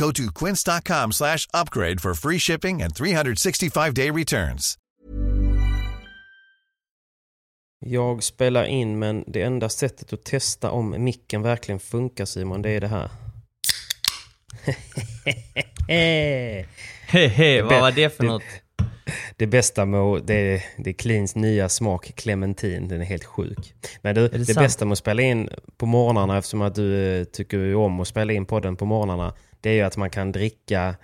Go to quince.com slash upgrade for free shipping and 365-day returns. Jag spelar in men det enda sättet att testa om micken verkligen funkar Simon, det är det här. Hehe, vad var det för något? Det bästa med att- det är, det är Cleans nya smak clementin. Den är helt sjuk. Men du, det det, bästa med att spela in på morgnarna eftersom att du eh, tycker om att spela in podden på morgnarna. Det är ju att man kan dricka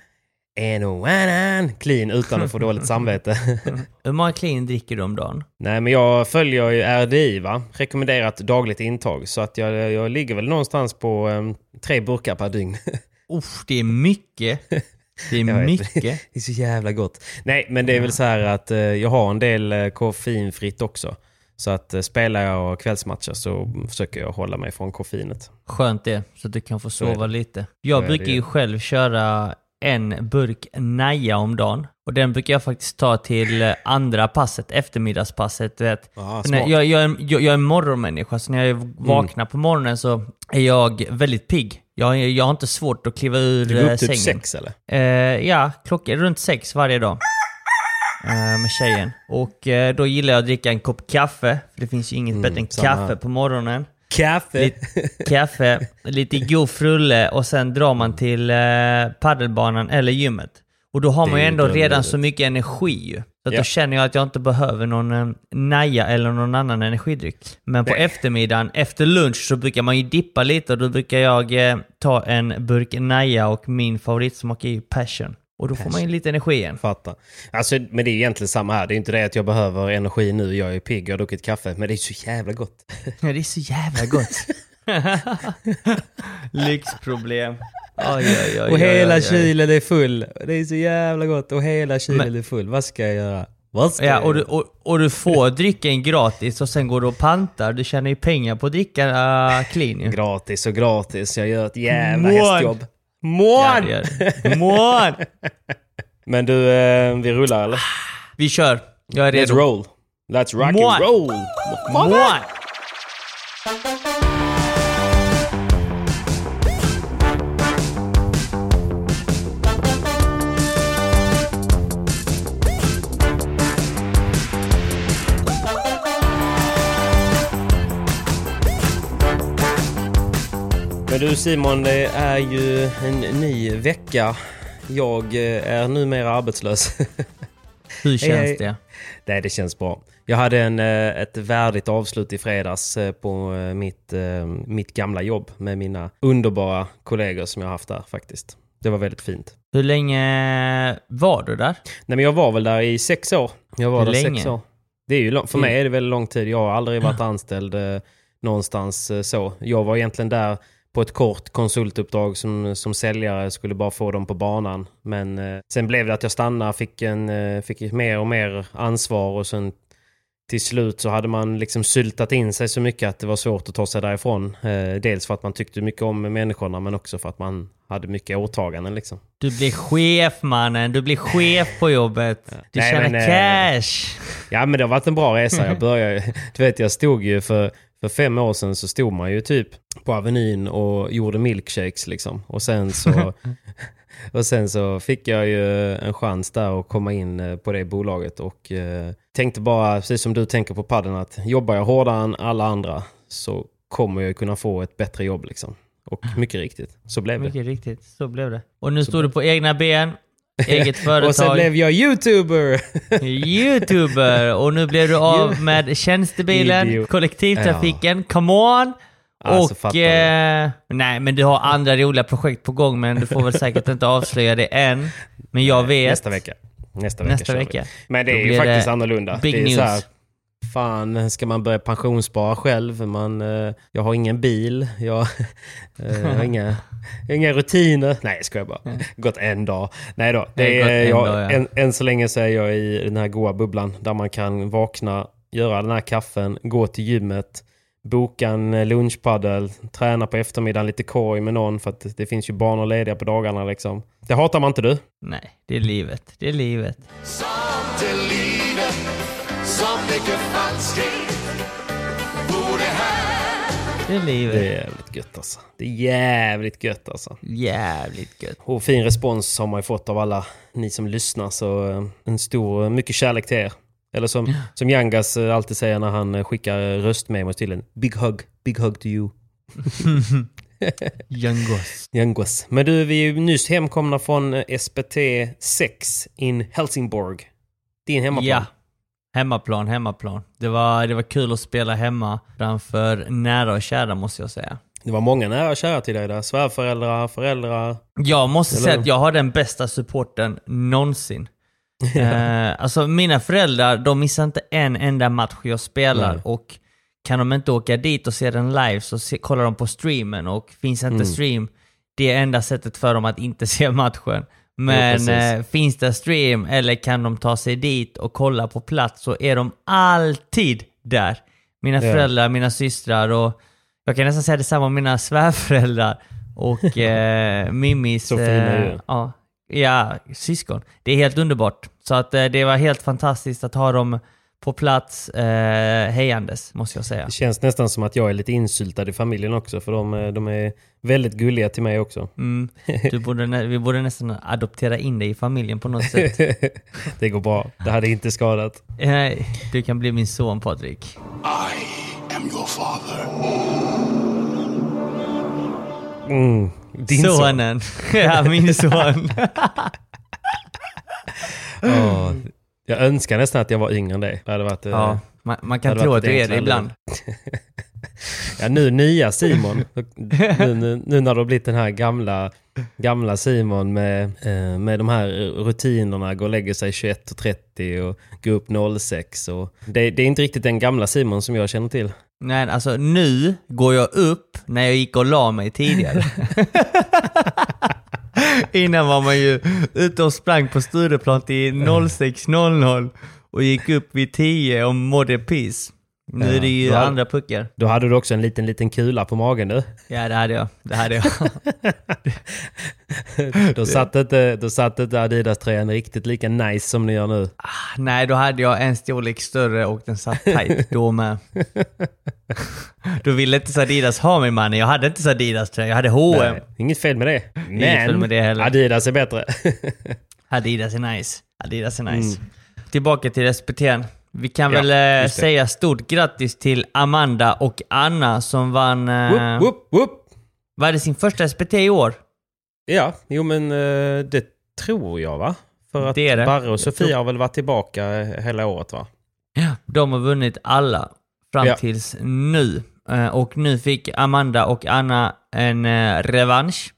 en och annan clean utan att få dåligt samvete. Hur många clean dricker du om dagen? Nej men jag följer ju RDI va. Rekommenderat dagligt intag. Så att jag, jag ligger väl någonstans på em, tre burkar per dygn. Uff, det är mycket. Det är mycket. Det är så jävla gott. Nej, men det är väl så här att eh, jag har en del eh, koffeinfritt också. Så att eh, spelar jag kvällsmatcher så försöker jag hålla mig från koffeinet. Skönt det, så att du kan få sova lite. Jag brukar ju själv köra en burk Naja om dagen. Och den brukar jag faktiskt ta till eh, andra passet, eftermiddagspasset. Vet. Ah, smart. jag, jag, jag, jag är en morgonmänniska, så när jag vaknar på morgonen så är jag väldigt pigg. Jag, jag har inte svårt att kliva ur Du går eh, upp typ sängen. sex eller? Eh, ja, klockan runt sex varje dag. Eh, med tjejen. Och eh, då gillar jag att dricka en kopp kaffe. För det finns ju inget bättre än Mm, samma kaffe på morgonen. Kaffe! Lite kaffe, lite god frulle och sen drar man till eh, paddelbanan eller gymmet. Och då har man ju ändå redan så mycket energi ju. Så att Ja. då känner jag att jag inte behöver någon eh, Naja eller någon annan energidryck. Men på Nej. eftermiddagen, efter lunch, så brukar man ju dippa lite och då brukar jag eh, ta en burk Naja och min favoritsmak är ju passion. Och då får man ju lite energi igen. Fattar. Alltså, men det är egentligen samma här. Det är inte det att jag behöver energi nu. Jag är pigg, jag har druckit kaffe. Men det är så jävla gott. Ja, det är så jävla gott. Lyxproblem. Oj, oj, oj, Och hela kylen är full. Det är så jävla gott. Och hela kylen är full. Vad ska jag göra? Vad ska Ja, jag och du, och, och du får drycken gratis och sen går du och pantar. Du tjänar ju pengar på att dricka uh, clean. Gratis och gratis. Jag gör ett jävla Mån. hästjobb. Ja, Mån! du. Mån! Men du, eh, vi rullar eller? Vi kör. Jag är Let's redo. roll. Let's rock Mån. and roll. Mån! Men du Simon, det är ju en ny vecka. Jag eh, är numera arbetslös. Hur känns det? Nej, det känns bra. Jag hade en, eh, ett värdigt avslut i fredags eh, på mitt, mitt gamla jobb med mina underbara kollegor som jag haft där faktiskt. Det var väldigt fint. Hur länge var du där? Nej, men jag var väl där i sex år. Jag var Hur där länge? sex år. Det är ju lång, för mig är det väldigt lång tid. Jag har aldrig varit anställd eh, någonstans så. Jag var egentligen där på ett kort konsultuppdrag som, som säljare, skulle bara få dem på banan. Men eh, sen blev det att jag stannade, fick, en, eh, fick mer och mer ansvar och sen till slut så hade man liksom syltat in sig så mycket att det var svårt att ta sig därifrån. Eh, dels för att man tyckte mycket om människorna men också för att man hade mycket åtaganden liksom. Du blir chef mannen, du blir chef på jobbet. Du Nej, tjänar men, eh, cash. Ja men det har varit en bra resa. Jag började, du vet jag stod ju för, för fem år sedan så stod man ju typ på Avenyn och gjorde milkshakes liksom. Och sen så, och sen så fick jag ju en chans där att komma in eh, på det bolaget och eh, tänkte bara, precis som du tänker på padden att jobbar jag hårdare än alla andra så kommer jag kunna få ett bättre jobb liksom. Och mycket riktigt, så blev det. Mycket riktigt, så blev det. Och nu står du på egna ben, eget företag. Och sen blev jag youtuber! Youtuber och nu blev du av med tjänstebilen, Idiot. kollektivtrafiken, come on! Alltså, och... Eh, nej, men du har andra roliga projekt på gång men du får väl säkert inte avslöja det än. Men jag vet... Nästa vecka. Nästa vecka, Nästa vi. vecka. Men det är ju faktiskt det annorlunda. big det är news. Så här, fan, ska man börja pensionsspara själv? Man, eh, jag har ingen bil. Jag, eh, jag har inga, inga rutiner. Nej, ska jag bara. Gått en dag. Nej då. Det är, jag, dag, ja. än, än så länge så är jag i den här goa bubblan där man kan vakna, göra den här kaffen, gå till gymmet, boka en eh, lunchpaddel, träna på eftermiddagen lite korg med någon för att det finns ju banor lediga på dagarna liksom. Det hatar man inte du? Nej, det är livet. Det är livet. Som till livet mycket falskhet här Det är livet. Det är jävligt gött alltså. Det är jävligt gött alltså. Jävligt gött. Och fin respons har man ju fått av alla ni som lyssnar. Så eh, en stor, mycket kärlek till er. Eller som, som Yangas eh, alltid säger när han eh, skickar röstmemos till en. Big hug, big hug to you. Youngos. Yangas. Men du, vi är ju nyss hemkomna från eh, SPT 6 in Helsingborg. Din hemmaplan. Ja. Hemmaplan, hemmaplan. Det var, det var kul att spela hemma framför nära och kära måste jag säga. Det var många nära och kära till dig där. Svärföräldrar, föräldrar. Jag måste Eller säga att jag har den bästa supporten någonsin. eh, alltså mina föräldrar, de missar inte en enda match jag spelar Nej. och kan de inte åka dit och se den live så se, kollar de på streamen och finns inte Mm. stream, det är enda sättet för dem att inte se matchen. Men precis. eh, finns det stream eller kan de ta sig dit och kolla på plats så är de alltid där. Mina Ja. föräldrar, mina systrar och jag kan nästan säga detsamma om mina svärföräldrar och eh, Mimis... Så eh, ja, ja, syskon. Det är helt underbart. Så att eh, det var helt fantastiskt att ha dem på plats eh, hejandes, måste jag säga. Det känns nästan som att jag är lite insyltad i familjen också. För de, eh, de är väldigt gulliga till mig också. Mm. Du borde, vi borde nästan adoptera in dig i familjen på något sätt. det går bra. Det hade inte skadat. Eh, Du kan bli min son Patrik. I am your father Mm. Din son. Sonen. ja, min son. Åh, jag önskar nästan att jag var yngre än dig. Det hade varit... eh, ja, man, man kan tro att du är det ibland. Ja, nu nya Simon. nu, nu, nu när du har blivit den här gamla, gamla Simon med, eh, med de här rutinerna, gå och lägga sig 21.30 och gå upp 06. Och det, det är inte riktigt den gamla Simon som jag känner till. Nej, alltså nu går jag upp när jag gick och la mig tidigare. Innan var man ju ute och sprang på Stureplan till 06.00 och gick upp vid 10 och mådde piss. Nu är det ju då andra puckar. Då hade du också en liten, liten kula på magen du. Ja, det hade jag. Det hade jag. Då satt inte, då satt inte Adidas-tröjan riktigt lika nice som ni gör nu. Nej, då hade jag en storlek större och den satt tight då med. Då ville inte Sadidas ha mig mannen. Jag hade inte Sadidas tröja, jag hade H&M. Nej, inget fel med det. Inget fel med det heller. Adidas är bättre. Adidas är nice. Adidas är nice. Tillbaka till SPT. Vi kan. Ja, väl eh, säga stort grattis till Amanda och Anna som vann... Eh, Whoop, whoop, whoop. Var det sin första SPT i år? Ja, jo men eh, det tror jag va? För att Det det. Barre och Sofia har väl varit tillbaka hela året va? Ja. De har vunnit alla fram Ja. tills nu. Och nu fick Amanda och Anna en eh, revansch.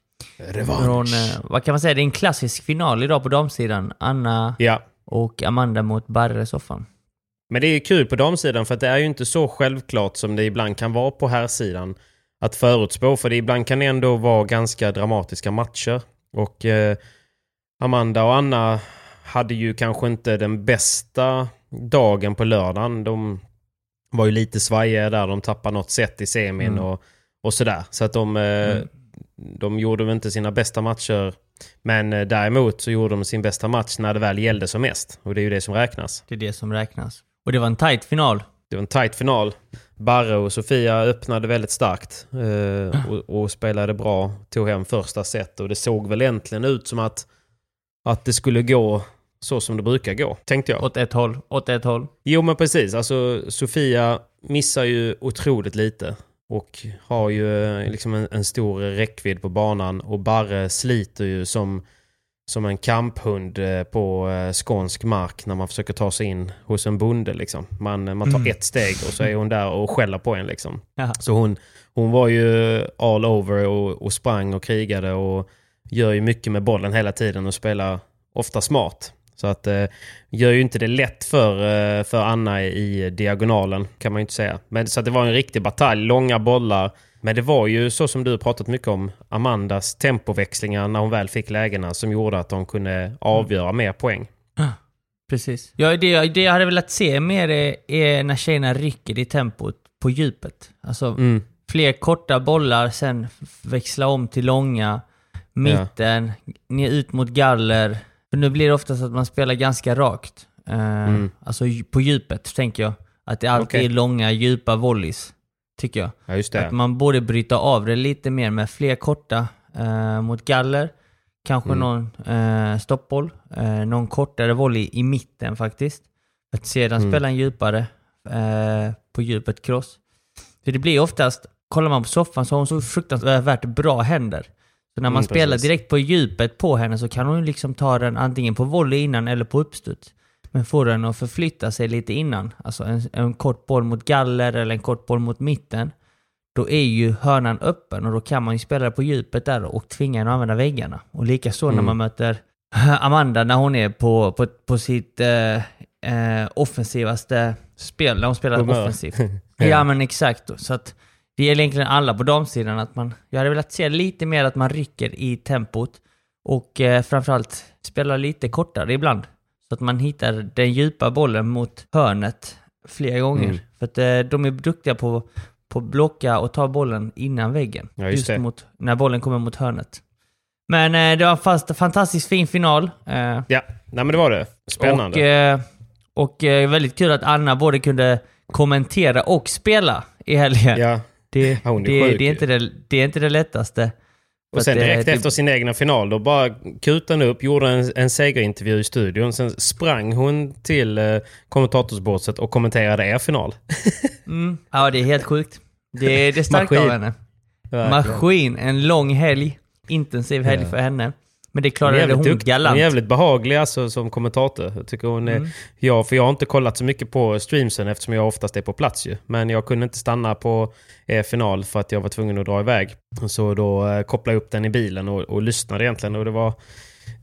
Från, vad kan man säga, det är en klassisk final idag på damsidan. Anna Ja. och Amanda mot Barre soffan. Men det är kul på damsidan för att det är ju inte så självklart som det ibland kan vara på här sidan att förutspå. För det ibland kan det ändå vara ganska dramatiska matcher. Och eh, Amanda och Anna hade ju kanske inte den bästa dagen på lördagen. De var ju lite svajiga där. De tappade något set i semin Mm. och, och sådär. Så att de, eh, Mm. de gjorde väl inte sina bästa matcher. Men eh, däremot så gjorde de sin bästa match när det väl gällde som mest. Och det är ju det som räknas. Det är det som räknas. Och det var en tight final. Det var en tight final. Barre och Sofia öppnade väldigt starkt eh, och, och spelade bra. Tog hem första set och det såg väl äntligen ut som att, att det skulle gå så som det brukar gå, tänkte jag. Åt ett håll. Åt ett håll. Jo men precis, alltså Sofia missar ju otroligt lite. Och har ju eh, liksom en, en stor räckvidd på banan. Och Barre sliter ju som, som en kamphund eh, på eh, skånsk mark när man försöker ta sig in hos en bonde. Liksom. Man, man tar Mm. ett steg och så är hon där och skäller på en. Liksom. Jaha. Så hon, hon var ju all over och, och sprang och krigade och gör ju mycket med bollen hela tiden och spelar ofta smart. Så att eh, gör ju inte det lätt för, eh, för Anna i diagonalen kan man ju inte säga. Men så att det var en riktig batalj, långa bollar. Men det var ju så som du pratat mycket om, Amandas tempoväxlingar när hon väl fick lägena som gjorde att de kunde avgöra mer poäng. Precis. Ja, det, det jag hade velat se mer är, är när tjejerna rycker i tempot på djupet. Alltså Mm. fler korta bollar, sen växla om till långa, mitten, ner ut mot galler. För nu blir det ofta så att man spelar ganska rakt. Eh, Mm. Alltså på djupet, tänker jag. Att det alltid Okej. är långa, djupa volleys. Tycker jag. Ja, just det. Att man borde bryta av det lite mer med fler korta eh, mot galler. Kanske Mm. någon eh, stoppboll. Eh, någon kortare volley i mitten faktiskt. Att sedan Mm. spela en djupare eh, på djupet cross. För det blir oftast, kollar man på soffan så har hon så fruktansvärt bra händer. Så när man Mm, spelar precis. direkt på djupet på henne så kan hon liksom ta den antingen på volley innan eller på uppstuds. Men får den att förflytta sig lite innan, alltså en, en kort boll mot galler eller en kort boll mot mitten, då är ju hörnan öppen och då kan man ju spela på djupet där och tvinga henne att använda väggarna. Och likaså när Mm. man möter Amanda när hon är på, på, på sitt eh, eh, offensivaste spel, när hon spelar Humör. offensivt. Ja men exakt. Så att det gäller egentligen alla på damsidan att man, jag hade velat se lite mer att man rycker i tempot och eh, framförallt spela lite kortare ibland. Så att man hittar den djupa bollen mot hörnet flera gånger. Mm. För att eh, de är duktiga på, på att blocka och ta bollen innan väggen. Ja, just det. mot, när bollen kommer mot hörnet. Men eh, det var en fast, fantastiskt fin final. Eh, Ja, nej men det var det. Spännande. och, och väldigt kul att Anna både kunde kommentera och spela i helgen. ja. Det, Ja, hon är det, sjuk det, är inte det, det är inte det lättaste. Och sen eh, direkt det- efter sin egna final då bara kutade upp, gjorde en, en segerintervju i studion. Sen sprang hon till eh, kommentatorsbåset och kommenterade er final. Mm, ja, det är helt sjukt. Det, det är starkt Maskin. av henne. Maskin. En lång helg. Intensiv helg Ja. för henne. Men det klarade hon dukt, hon galant. är jävligt behaglig alltså, som kommentator. Jag tycker hon är, Mm. ja, för jag har inte kollat så mycket på streamsen eftersom jag oftast är på plats ju. Men jag kunde inte stanna på er final för att jag var tvungen att dra iväg. Så då eh, kopplade jag upp den i bilen och, och lyssnade egentligen och det var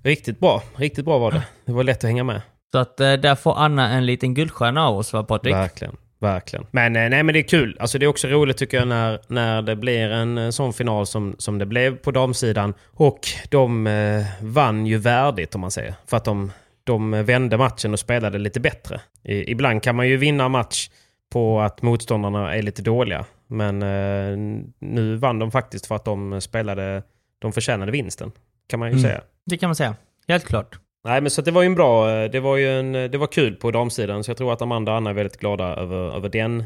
riktigt bra. Riktigt bra var det. Det var lätt att hänga med. Så att eh, där får Anna en liten guldstjärna av oss va Patrik? Verkligen. Verkligen. Men, eh, nej, men det är kul. Alltså, det är också roligt tycker jag när, när det blir en eh, sån final som, som det blev på damsidan. Och de eh, vann ju värdigt om man säger. För att de, de vände matchen och spelade lite bättre. I, ibland kan man ju vinna match på att motståndarna är lite dåliga. Men eh, nu vann de faktiskt för att de spelade, de förtjänade vinsten. Kan man ju Mm. säga. Det kan man säga. Helt klart. Nej men så det var ju en bra, eh, det var ju en, det var kul på damsidan. Så jag tror att Amanda och Anna är väldigt glada över, över den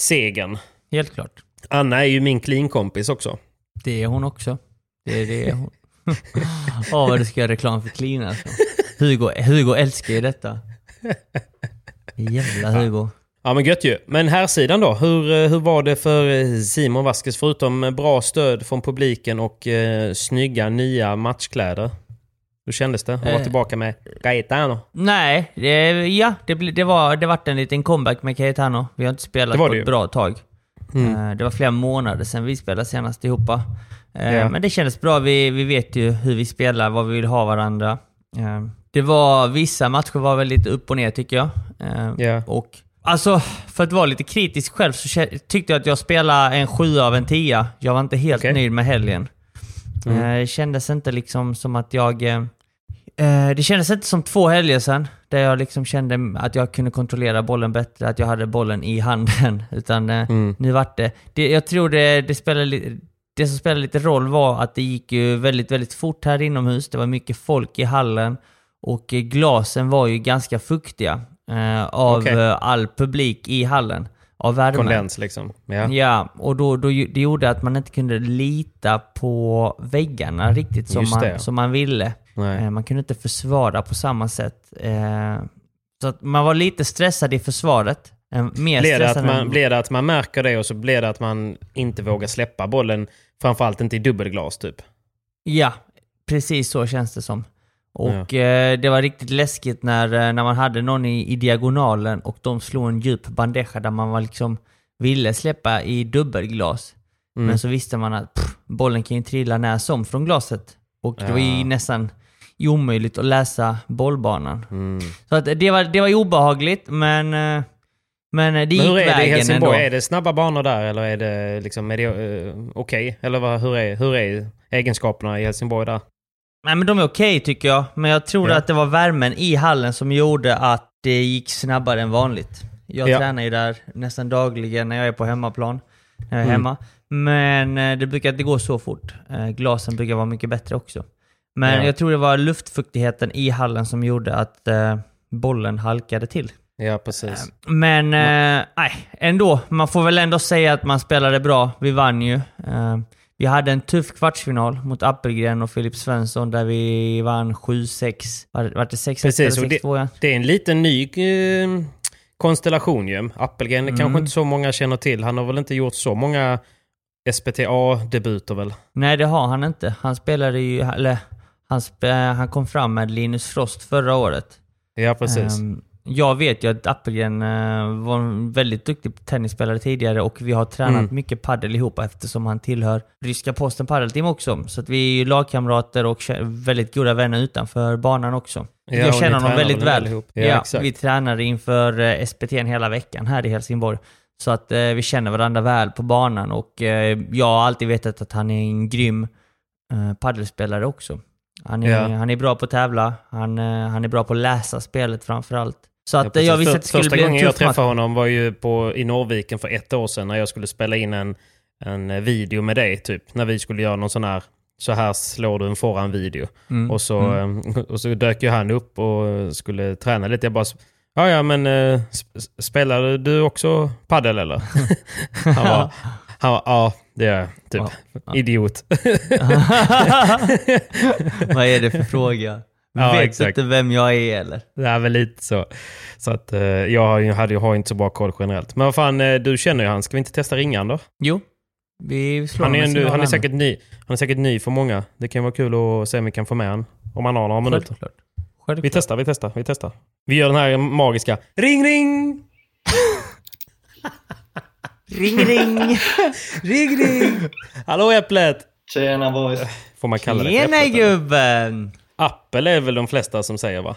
segern. Helt klart. Anna är ju min clean-kompis också. Det är hon också. Det är det hon. Åh, vad du ska göra reklam för Clean alltså. Hugo, Hugo älskar ju detta. Jävla Hugo. Ja men gött ju. Men här sidan då, hur, eh, hur var det för eh, Simon Vasquez förutom eh, bra stöd från publiken och eh, snygga nya matchkläder? Hur kändes det att vara Eh. tillbaka med Gaetano? Nej, det, ja, det, det var det vart en liten comeback med Cayetano. Vi har inte spelat på ett ju. bra tag. Mm. Eh, Det var flera månader sedan vi spelade senast ihop. Ja. Men det kändes bra. Vi, vi vet ju hur vi spelar, vad vi vill ha varandra. Eh, Det var, vissa matcher var väl lite upp och ner tycker jag. Ja. Och alltså, för att vara lite kritisk själv så tyckte jag att jag spelade en 7 av en 10. Jag var inte helt Okej. nöjd med helgen. Mm. Det kändes inte liksom som att jag... eh, det kändes inte som två helger sedan, där jag liksom kände att jag kunde kontrollera bollen bättre, att jag hade bollen i handen. Utan eh, Mm. nu vart det, det... Jag tror det, det spelade det som spelade lite roll var att det gick ju väldigt, väldigt fort här inomhus. Det var mycket folk i hallen och glasen var ju ganska fuktiga eh, av Okej. eh, all publik i hallen. Av värmen. Kondens liksom. Ja. Ja, och då, då, det gjorde att man inte kunde lita på väggarna riktigt som, man, som man ville. Nej. Eh, Man kunde inte försvara på samma sätt. Eh, Så att man var lite stressad i försvaret. Eh, Mer Blir det, att man, än... blir det att man märker det och så blir det att man inte vågar släppa bollen, framförallt inte i dubbelglas typ? Ja, precis så känns det som. Och eh, det var riktigt läskigt när, när man hade någon i, i diagonalen och de slog en djup bandeja där man var liksom ville släppa i dubbelglas. Mm. Men så visste man att pff, bollen kan ju trilla när som från glaset. Och det var ju Ja. nästan omöjligt att läsa bollbanan. Mm. Så att det, var, det var obehagligt, men, eh, men det gick Men hur är det i vägen Helsingborg? ändå. Är det snabba banor där eller är det, liksom, är det eh, okej? Eller vad, hur, är, hur är egenskaperna i Helsingborg där? Nej men de är okej tycker jag, men jag tror Ja. att det var värmen i hallen som gjorde att det gick snabbare än vanligt. Jag Ja. tränar ju där nästan dagligen när jag är på hemmaplan, när jag är Mm. hemma. Men eh, det brukar inte gå så fort. Glasen brukar vara mycket bättre också. Men Ja. jag tror det var luftfuktigheten i hallen som gjorde att eh, bollen halkade till. Ja, precis. Men eh, nej, ändå. Man får väl ändå säga att man spelade bra. Vi vann ju. Eh, vi hade en tuff kvartsfinal mot Appelgren och Filip Svensson där vi vann 7-6. Var, var det 6-1 Precis, eller och det, 6-2? Ja. det är en liten ny eh, konstellation ju. Appelgren Mm. kanske inte så många känner till. Han har väl inte gjort så många SPTA-debuter väl? Nej, det har han inte. Han spelade ju... Eller, han, spe, han kom fram med Linus Frost förra året. Ja, precis. Ehm, jag vet ju att Appelgren eh, var en väldigt duktig tennisspelare tidigare och vi har tränat Mm. mycket paddel ihop eftersom han tillhör ryska posten paddelteam också. Så att vi är ju lagkamrater och väldigt goda vänner utanför banan också. Ja, jag känner honom väldigt väl ihop? Ja, Ja, vi tränade inför eh, SPT hela veckan här i Helsingborg. Så att eh, vi känner varandra väl på banan och eh, jag har alltid vetat att han är en grym eh, paddelspelare också. Han är, Ja. han är bra på att tävla, han, eh, han är bra på att läsa spelet framförallt. Så att Ja, eh, jag visste att det skulle Första bli en gången jag träffade honom var ju på, i Norrviken för ett år sedan när jag skulle spela in en, en eh, video med dig. Typ. När vi skulle göra någon sån här, så här slår du en forehand-video. Mm. Och, så, eh, och så dök ju han upp och skulle träna lite. Jag bara, ja ja men sp- spelar du också paddel eller? han var, han var, ja det gör jag. Typ. Ja. Idiot. Vad är det för fråga? Ja, Vet exakt. inte vem jag är eller? Det är väl lite så. Så att eh, jag har hade, har inte så bra koll generellt. Men vad fan, eh, du känner ju han. Ska vi inte testa ringa han då? Jo, vi slår Han är, ändå, han, är säkert ny, han är säkert ny för många. Det kan vara kul att se om vi kan få med han. Om han har några minuter. Självklart. Vi Självklart. testar, vi testar, vi testar. Vi gör den här magiska ring ring! Ring ring! Ring ring! Hallå Äpplet! Tjena boys. Får man kalla det Tjena Äpplet? eller? gubben! Apple är väl de flesta som säger va?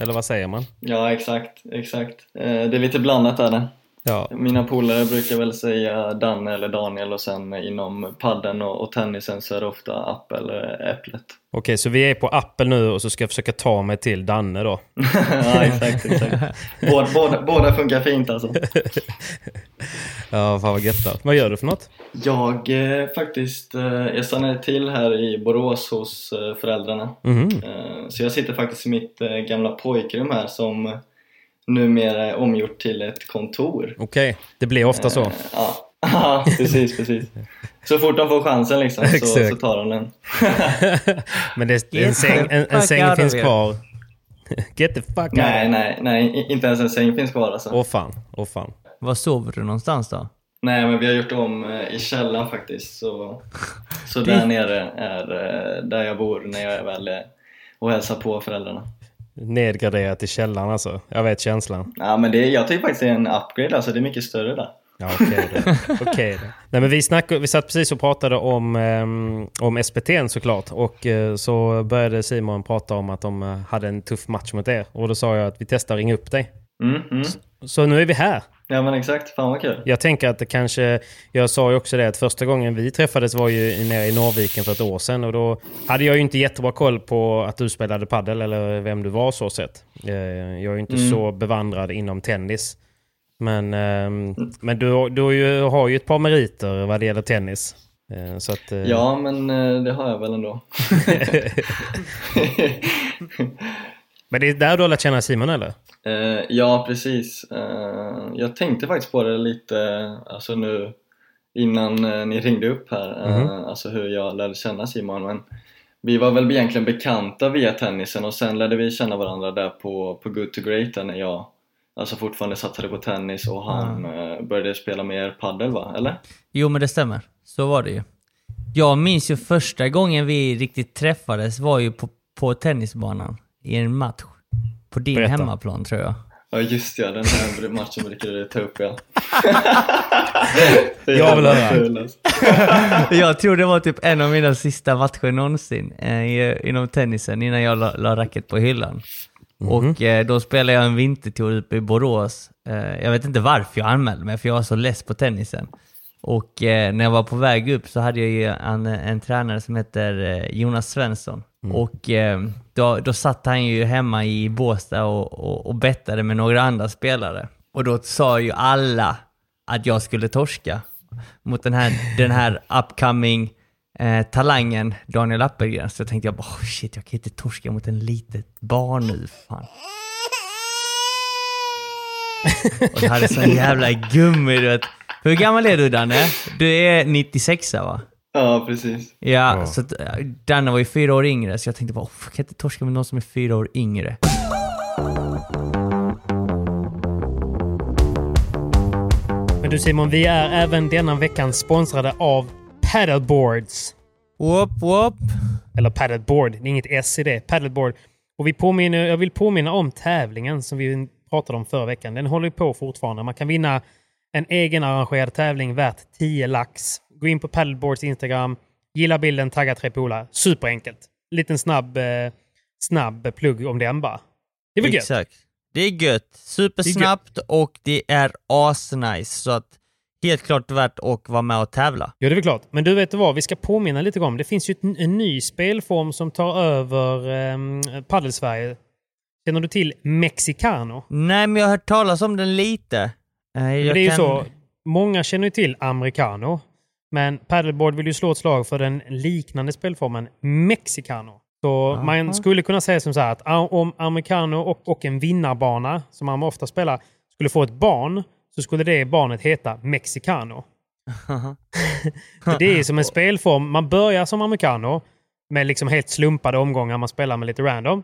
Eller vad säger man? Ja, exakt, exakt. Eh, det är lite blandat är det. Ja, Mina polare brukar väl säga Danne eller Daniel och sen inom padden och, och tennisen så är det ofta Apple eller Äpplet. okej så vi är på Apple nu och så ska jag försöka ta mig till Danne då. ja, exakt, exakt. Båda, båda, båda funkar fint alltså. Ja, fan vad gött då. Vad gör du för något? Jag eh, faktiskt, eh, jag stannade till här i Borås hos eh, föräldrarna. Mhm. Eh, så jag sitter faktiskt i mitt eh, gamla pojkrum här som numera är omgjort till ett kontor. Okej, det blir ofta så. Eh, Ja, Ja, precis, precis. Så fort de får chansen liksom så, så tar de den. Men det, en säng, en, en säng finns kvar. Get the fuck Nej, out. nej, nej, i- inte ens en säng finns kvar alltså. Åh fan, åh fan. Var sover du någonstans då? Nej, men vi har gjort om eh, i källaren faktiskt. Så, så där nere är eh, där jag bor när jag är väl och hälsar på föräldrarna. Nedgraderat i källaren alltså. Jag vet känslan. Ja, men det, jag tycker faktiskt det är en upgrade, alltså det är mycket större där. Ja, okej då. Okej då. Nej, men vi, snackade, vi satt precis och pratade om, um, om SPT'n såklart. Och eh, så började Simon prata om att de eh, hade en tuff match mot er. Och då sa jag att vi testar att ringa upp dig. Mm, mm. Så nu är vi här. Ja men exakt, fan vad kul. Jag tänker att det kanske, jag sa ju också det att första gången vi träffades var ju nere i Norrviken för ett år sedan och då hade jag ju inte jättebra koll på att du spelade paddel eller vem du var så sett. Eh, Jag är ju inte Mm. så bevandrad inom tennis. Men, ehm, men du, du har ju, ett par meriter vad det gäller tennis. Eh, att, eh, Ja men det har jag väl ändå. Men det är där du har lärt känna Simon eller? Eh, ja, precis. Eh, jag tänkte faktiskt på det lite alltså nu innan eh, ni ringde upp här, Mhm. alltså hur jag lärde känna Simon. Men vi var väl egentligen bekanta via tennisen och sen lärde vi känna varandra där på, på Good to Great där när jag alltså fortfarande satsade på tennis och han eh, började spela mer paddel va? Eller? Jo, men det stämmer. Så var det ju. Jag minns ju första gången vi riktigt träffades var ju på, på tennisbanan i en match. På din Berätta. hemmaplan tror jag. Ja just ja, den här matchen brukar du ta upp ja. Jag vill höra. Jag tror det var typ en av mina sista matcher någonsin eh, i- inom tennisen innan jag la, la racket på hyllan. Och eh, då spelade jag en vintertour uppe i Borås. Eh, jag vet inte varför jag anmälde mig, för jag var så less på tennisen. Och eh, när jag var på väg upp så hade jag ju en, en tränare som heter eh, Jonas Svensson. Och eh, då, då satt han ju hemma i Båstad och, och, och bettade med några andra spelare. Och då sa ju alla att jag skulle torska mot den här, den här upcoming eh, talangen Daniel Appelgren. Så jag tänkte jag bara, oh, shit, jag kan inte torska mot en litet barn nu. Fan. Och jag hade sån jävla gummi, du vet. Hur gammal är du Danne? Du är 96 va? Ja precis. Ja, så att, eh, Danne var ju fyra år yngre, så jag tänkte bara, oh, jag kan inte torska med någon som är fyra år yngre. Men du Simon, vi är även denna veckan sponsrade av Paddleboards. Whoop, whoop. Eller paddleboard, det är inget S i det. Paddleboard. Och vi påminner, jag vill påminna om tävlingen som vi pratade om förra veckan. Den håller ju på fortfarande. Man kan vinna en egen arrangerad tävling värt 10 lax. Gå in på Paddleboards Instagram, gilla bilden, tagga tre polare. Superenkelt. Liten snabb, eh, snabb plugg om den bara. Det är väl gött? Exakt. Det är gött. Supersnabbt och det är asnice. Så att helt klart värt att vara med och tävla. Ja, det är väl klart. Men du vet vad, vi ska påminna lite om. Det finns ju ett, en ny spelform som tar över um, Paddelsverige. Känner du till Mexicano? Nej, men jag har hört talas om den lite. Jag det är ju kan- så, många känner ju till Americano. Men Paddleboard vill ju slå ett slag för den liknande spelformen Mexicano. Så man skulle kunna säga som så här att om Americano och, och en vinnarbana, som man ofta spelar, skulle få ett barn så skulle det barnet heta Mexicano. Det är som en spelform. Man börjar som americano med liksom helt slumpade omgångar man spelar med lite random.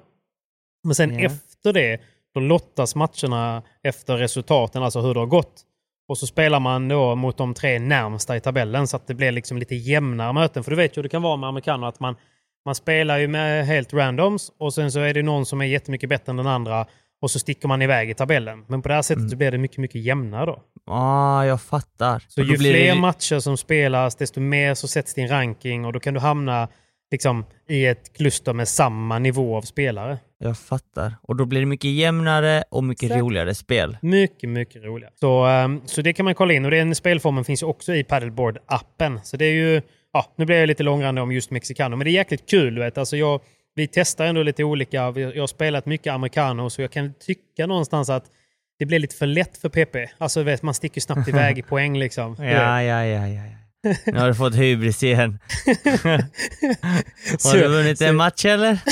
Men sen Ja. efter det, då lottas matcherna efter resultaten, alltså hur det har gått. Och så spelar man då mot de tre närmsta i tabellen så att det blir liksom lite jämnare möten. För du vet ju hur det kan vara med americano att man, man spelar ju med helt randoms och sen så är det någon som är jättemycket bättre än den andra och så sticker man iväg i tabellen. Men på det här sättet så blir det mycket, mycket jämnare då. Ah, jag fattar. Så ju fler det... matcher som spelas, desto mer så sätts din ranking och då kan du hamna liksom, i ett kluster med samma nivå av spelare. Jag fattar. Och då blir det mycket jämnare och mycket Exakt. roligare spel. Mycket, mycket roligare. Så, ehm, så det kan man kolla in och den spelformen finns ju också i Paddleboard-appen. Så det är ju, ja, nu blir jag lite långrandig om just Mexicano, men det är jäkligt kul. Du vet. Alltså jag, vi testar ändå lite olika. Jag har spelat mycket americano så jag kan tycka någonstans att det blir lite för lätt för PP. Alltså vet, man sticker snabbt iväg i poäng liksom. Ja, ja, ja, ja. ja. Nu har du fått hybris igen. Har du vunnit en match eller?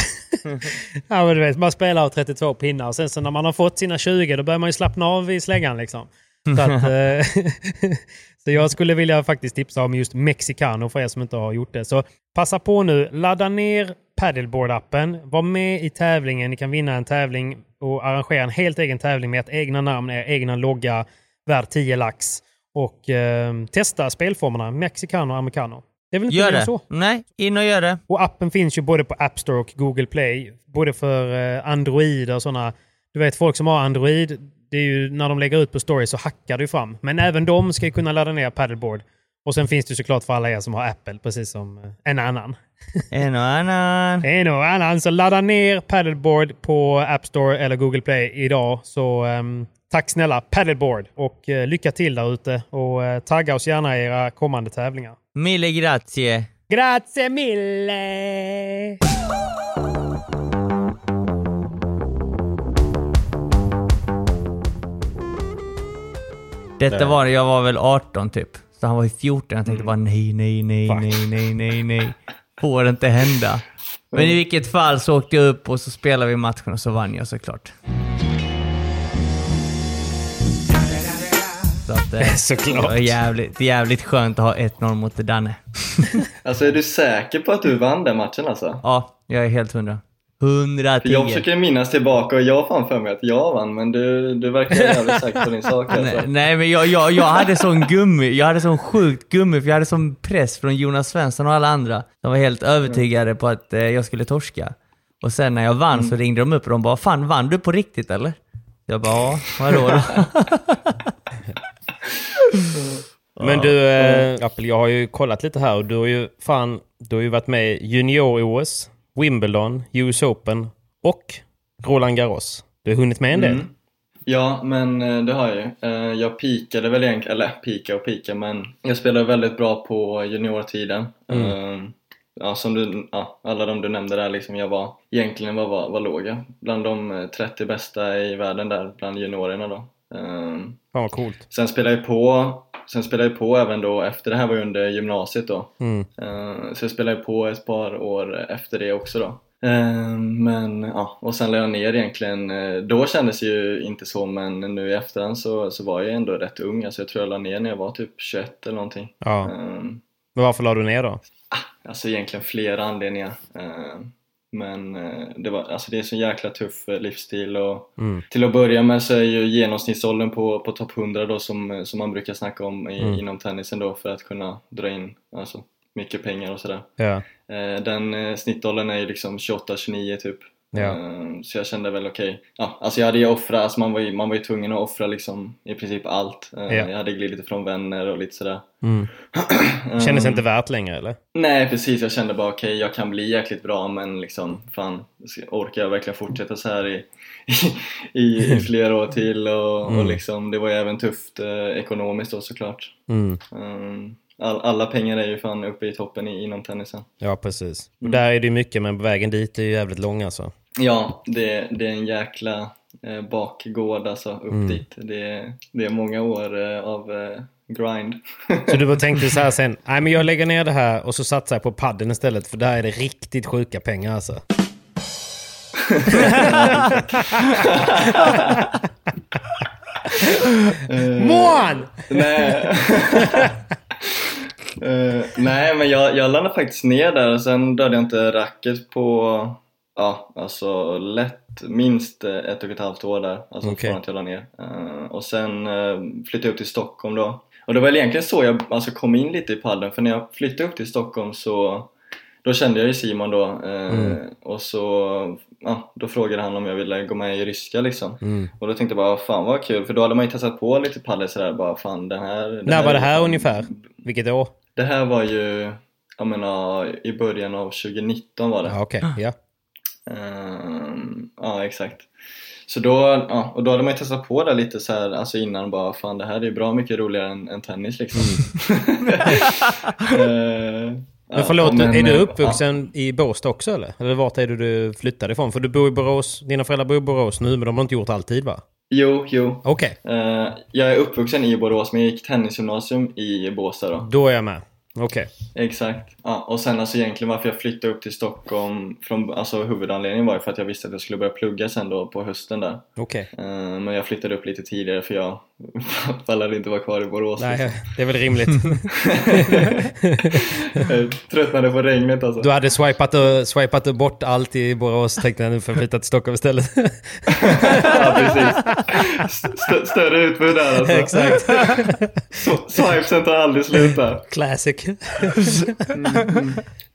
Ja, men du vet, man spelar av 32 pinnar och sen så när man har fått sina 20 då börjar man ju slappna av i släggan liksom. Så, att, eh, så jag skulle vilja faktiskt tipsa om just Mexicano för er som inte har gjort det. Så passa på nu, ladda ner Paddleboard-appen, var med i tävlingen, ni kan vinna en tävling och arrangera en helt egen tävling med ert egna namn, er egna logga, värd 10 lax. Och eh, testa spelformerna Mexicano och Americano. Det är väl inte Gör mer det. så? Nej, in och gör det. Och appen finns ju både på App Store och Google Play. Både för eh, Android och sådana. Du vet folk som har Android, det är ju när de lägger ut på story så hackar ju fram. Men även de ska ju kunna ladda ner Paddleboard. Och sen finns det såklart för alla er som har Apple, precis som eh, en annan. En och annan. En och annan. Så ladda ner Paddleboard på App Store eller Google Play idag så, ehm, tack snälla Paddleboard och eh, lycka till där ute och eh, tagga oss gärna i era kommande tävlingar. Mille grazie. Grazie mille! Detta var, jag var väl 18 typ. Så han var ju 14. Jag tänkte bara nej, nej, nej, Fuck. nej, nej, nej, nej. Får det inte hända. Men i vilket fall så åkte jag upp och så spelade vi matchen och så vann jag såklart. Att, eh, Såklart. Det var jävligt, jävligt skönt att ha 1-0 mot Danne. Alltså är du säker på att du vann den matchen alltså? Ja, jag är helt hundra. 110. För jag försöker minnas tillbaka och jag har fan för mig att jag vann men du, du verkar jävligt säker på din sak alltså. Nej, nej men jag, jag, jag hade sån gummi, jag hade sån sjukt gummi för jag hade sån press från Jonas Svensson och alla andra. De var helt övertygade på att eh, jag skulle torska. Och sen när jag vann så ringde de upp och de bara “Fan, vann du på riktigt eller?” Jag bara “Ja, vadå då?” Men du, äh, Appel, jag har ju kollat lite här och du har ju fan, du har ju varit med i Junior-OS, Wimbledon, US Open och Roland Garros. Du har hunnit med en del. Mm. Ja, men eh, det har jag ju. Eh, Jag pikade väl egentligen, eller pika och pika, men jag spelade väldigt bra på juniortiden. Mm. Eh, Ja, som du, ja, alla de du nämnde där, liksom, jag var egentligen var, var, var låg jag. Bland de eh, 30 bästa i världen där, bland juniorerna då. Eh, Fan vad coolt. Sen spelade jag på Sen spelade jag på även då, efter det här var ju under gymnasiet då. Mm. Eh, Så jag spelade på ett par år efter det också då. Eh, Men ja, och sen la jag ner egentligen. Eh, Då kändes det ju inte så men nu i efterhand så, så var jag ändå rätt ung. Alltså jag tror jag la ner när jag var typ 21 eller någonting. Ja. Men varför la du ner då? Alltså egentligen flera anledningar. Eh, Men eh, det, var, alltså det är så jäkla tuff eh, livsstil och Mm. till att börja med så är ju genomsnittsåldern på, på topp 100 då som, som man brukar snacka om i, Mm. inom tennisen då för att kunna dra in alltså, mycket pengar och sådär. Ja. Eh, Den eh, snittåldern är ju liksom 28-29 typ. Ja. Eh, Så jag kände väl okej, ja, alltså jag hade ju offrat, alltså man var ju, man var ju tvungen att offra liksom i princip allt. Eh, Ja. Jag hade glidit ifrån vänner och lite sådär. Mm. Kändes inte värt längre eller? Nej precis, jag kände bara okej jag kan bli jäkligt bra men liksom fan orkar jag verkligen fortsätta så här i, i, i flera år till och, Mm. och liksom det var ju även tufft eh, ekonomiskt då såklart. Mm. Um, all, alla pengar är ju fan uppe i toppen i, inom tennisen. Ja, precis. Och där är det ju mycket, men vägen dit är ju jävligt lång alltså. Ja, det, det är en jäkla eh, bakgård alltså upp Mm. dit. Det, det är många år eh, av eh, grind. Så du tänkte så här sen, nej men jag lägger ner det här och så satsar jag på padden istället för där är det riktigt sjuka pengar alltså. Mån! nej. Eh, nej, men jag, jag landade faktiskt ner där och sen dödade jag inte racket på, ja, alltså lätt minst eh, ett och ett halvt år där. Alltså Okej. från att jag la ner. Eh, och sen eh, flyttade jag upp till Stockholm då. Och det var väl egentligen så jag alltså, kom in lite i padden för när jag flyttade upp till Stockholm så då kände jag ju Simon då Mm. och så ja, då frågade han om jag ville gå med i ryska liksom. Mm. Och då tänkte jag bara fan vad kul för då hade man ju testat på lite padel sådär bara fan den här När var det är här fan- ungefär? Vilket år? Det här var ju jag menar i början av 2019 var det. Ja, okej. Ja. Ehm, ja exakt. Så då, ja, och då hade man ju testat på det lite så här, alltså innan bara fan det här är ju bra mycket roligare än, än tennis liksom. Ehm, Men förlåt, ja, men, är du eh, uppvuxen i Båstad också eller? Eller vart är det du flyttade ifrån? För du bor i Borås, dina föräldrar bor i Borås nu, men de har inte gjort alltid va? Jo, jo. Okej, Eh, jag är uppvuxen i Borås men jag gick tennisgymnasium i Båstad då. då är jag med. Okej. Exakt. Ja, och sen alltså egentligen varför jag flyttade upp till Stockholm, från, alltså huvudanledningen var ju för att jag visste att jag skulle börja plugga sen då på hösten där. Okej. Eh, men jag flyttade upp lite tidigare för jag pallade inte vara kvar i Borås. liksom. Nej, det är väl rimligt. Tröttnade på regnet alltså. Du hade swipat, och, swipat bort allt i Borås, tänkte jag nu får jag flytta till Stockholm istället. ja, precis. St- större utbud där alltså. Exakt. Swipesen tar aldrig slut där. Classic.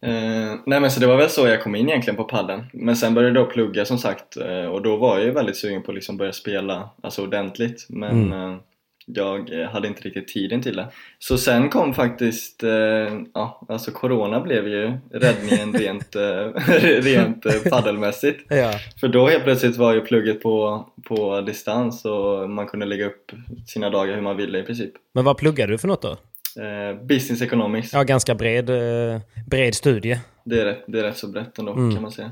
Eh, nej men så det var väl så jag kom in egentligen på padden. Men sen började jag plugga som sagt eh, och då var jag ju väldigt sugen på att liksom börja spela alltså ordentligt. Men Mm. Jag eh, hade inte riktigt tiden till det. Så sen kom faktiskt, eh, ja alltså corona blev ju räddningen rent, eh, rent eh, paddelmässigt. Ja. För då helt plötsligt var ju plugget på, på distans och man kunde lägga upp sina dagar hur man ville i princip. Men vad pluggade du för något då? Eh, business economics, Ja, ganska bred, eh, bred studie. det, är rätt, det är rätt så brett ändå Mm. kan man säga.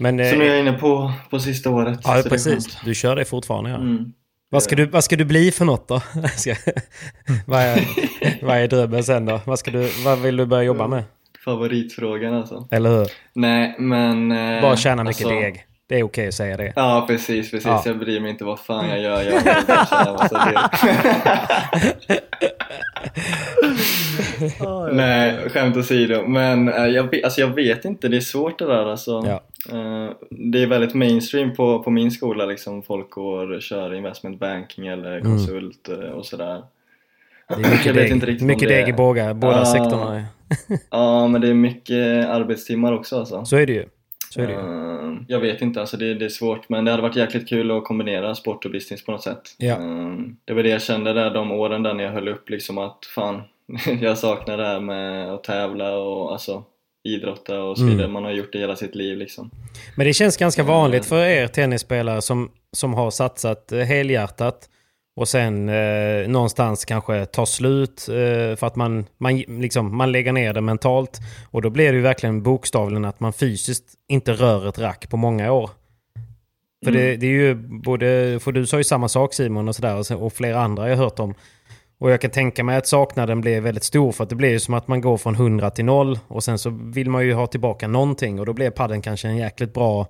Men, Så nu är jag inne på, på sista året. ja, precis. Du kör det fortfarande, ja. Mm. Vad, ska du, vad ska du bli för något då? Vad, är, vad är drömmen sen då? Vad, ska du, vad vill du börja jobba med? Favoritfrågan alltså. Eller hur? Nej men... eh, Bara tjäna mycket alltså- deg. Det är okej att säga det. Ja precis, precis. Ja. Jag bryr mig inte vad fan jag gör. Jag deg. Nej, skämt åsido. Men eh, jag, vet- alltså, jag vet inte, det är svårt det där alltså. Ja. Eh, det är väldigt mainstream på, på min skola liksom. Folk går och kör investment banking eller konsult eh, och sådär. Det är mycket Jag vet deg, inte riktigt mycket det deg i är- båda, Ja. sektorerna. Ja, men det är mycket arbetstimmar också alltså. Så är det ju. Så är det ju. Eh, Jag vet inte, alltså det, det är svårt men det hade varit jäkligt kul att kombinera sport och business på något sätt. Ja. Eh, Det var det jag kände där de åren där när jag höll upp liksom att fan, jag saknar det här med att tävla och alltså idrotta och så Mm. vidare. Man har gjort det hela sitt liv liksom. Men det känns ganska vanligt för er tennisspelare som, som har satsat helhjärtat och sen eh, någonstans kanske tar slut eh, för att man, man, liksom, man lägger ner det mentalt. Och då blir det ju verkligen bokstavligen att man fysiskt inte rör ett rack på många år. För det, det är ju både, för du sa ju samma sak Simon och sådär och, och flera andra jag hört om. Och jag kan tänka mig att saknaden blir väldigt stor för att det blir ju som att man går från 100 till 0 och sen så vill man ju ha tillbaka någonting och då blir padden kanske en jäkligt bra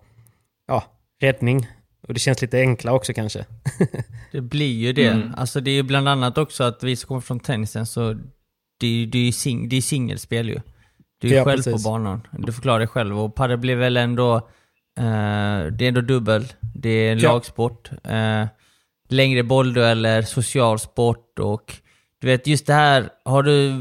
ja, räddning. Och det känns lite enklare också kanske. Det blir ju det. Mm. Alltså det är ju bland annat också att vi som kommer från tennisen så det är ju det är ju sing, det är singelspel ju. Du är Ja, själv precis. på banan. Du förklarar dig själv och padel blir väl ändå, eh, det är ändå dubbel, det är en Ja. lagsport. Eh, längre bolldueller, social sport och du vet just det här, har du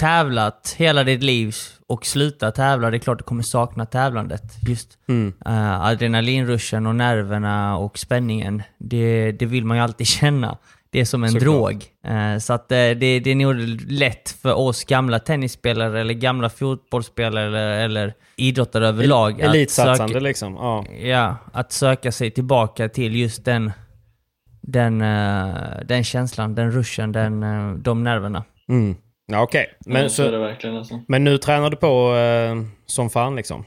tävlat hela ditt liv och slutat tävla, det är klart du kommer sakna tävlandet. Just Mm. uh, adrenalinruschen och nerverna och spänningen, det, det vill man ju alltid känna. Det är som en Såklart. drog. Eh, så att eh, det, det är nog lätt för oss gamla tennisspelare eller gamla fotbollsspelare eller, eller idrottare överlag att Elitsatsande söka, liksom. Ja. ja, att söka sig tillbaka till just den, den, eh, den känslan, den ruschen, den, eh, de nerverna. Mm. Ja, okej. Men, Men, så så, verkligen alltså. men nu tränar du på eh, som fan liksom?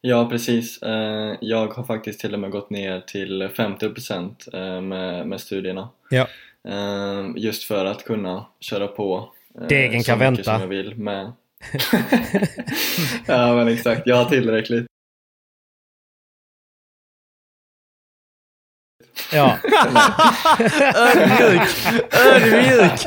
Ja precis, Eh, jag har faktiskt till och med gått ner till 50% eh, med, med studierna. Ja. Eh, Just för att kunna köra på Degen så kan mycket vänta. som jag vill med Ja men exakt, jag har tillräckligt Ja. Ödmjuk! Ödmjuk!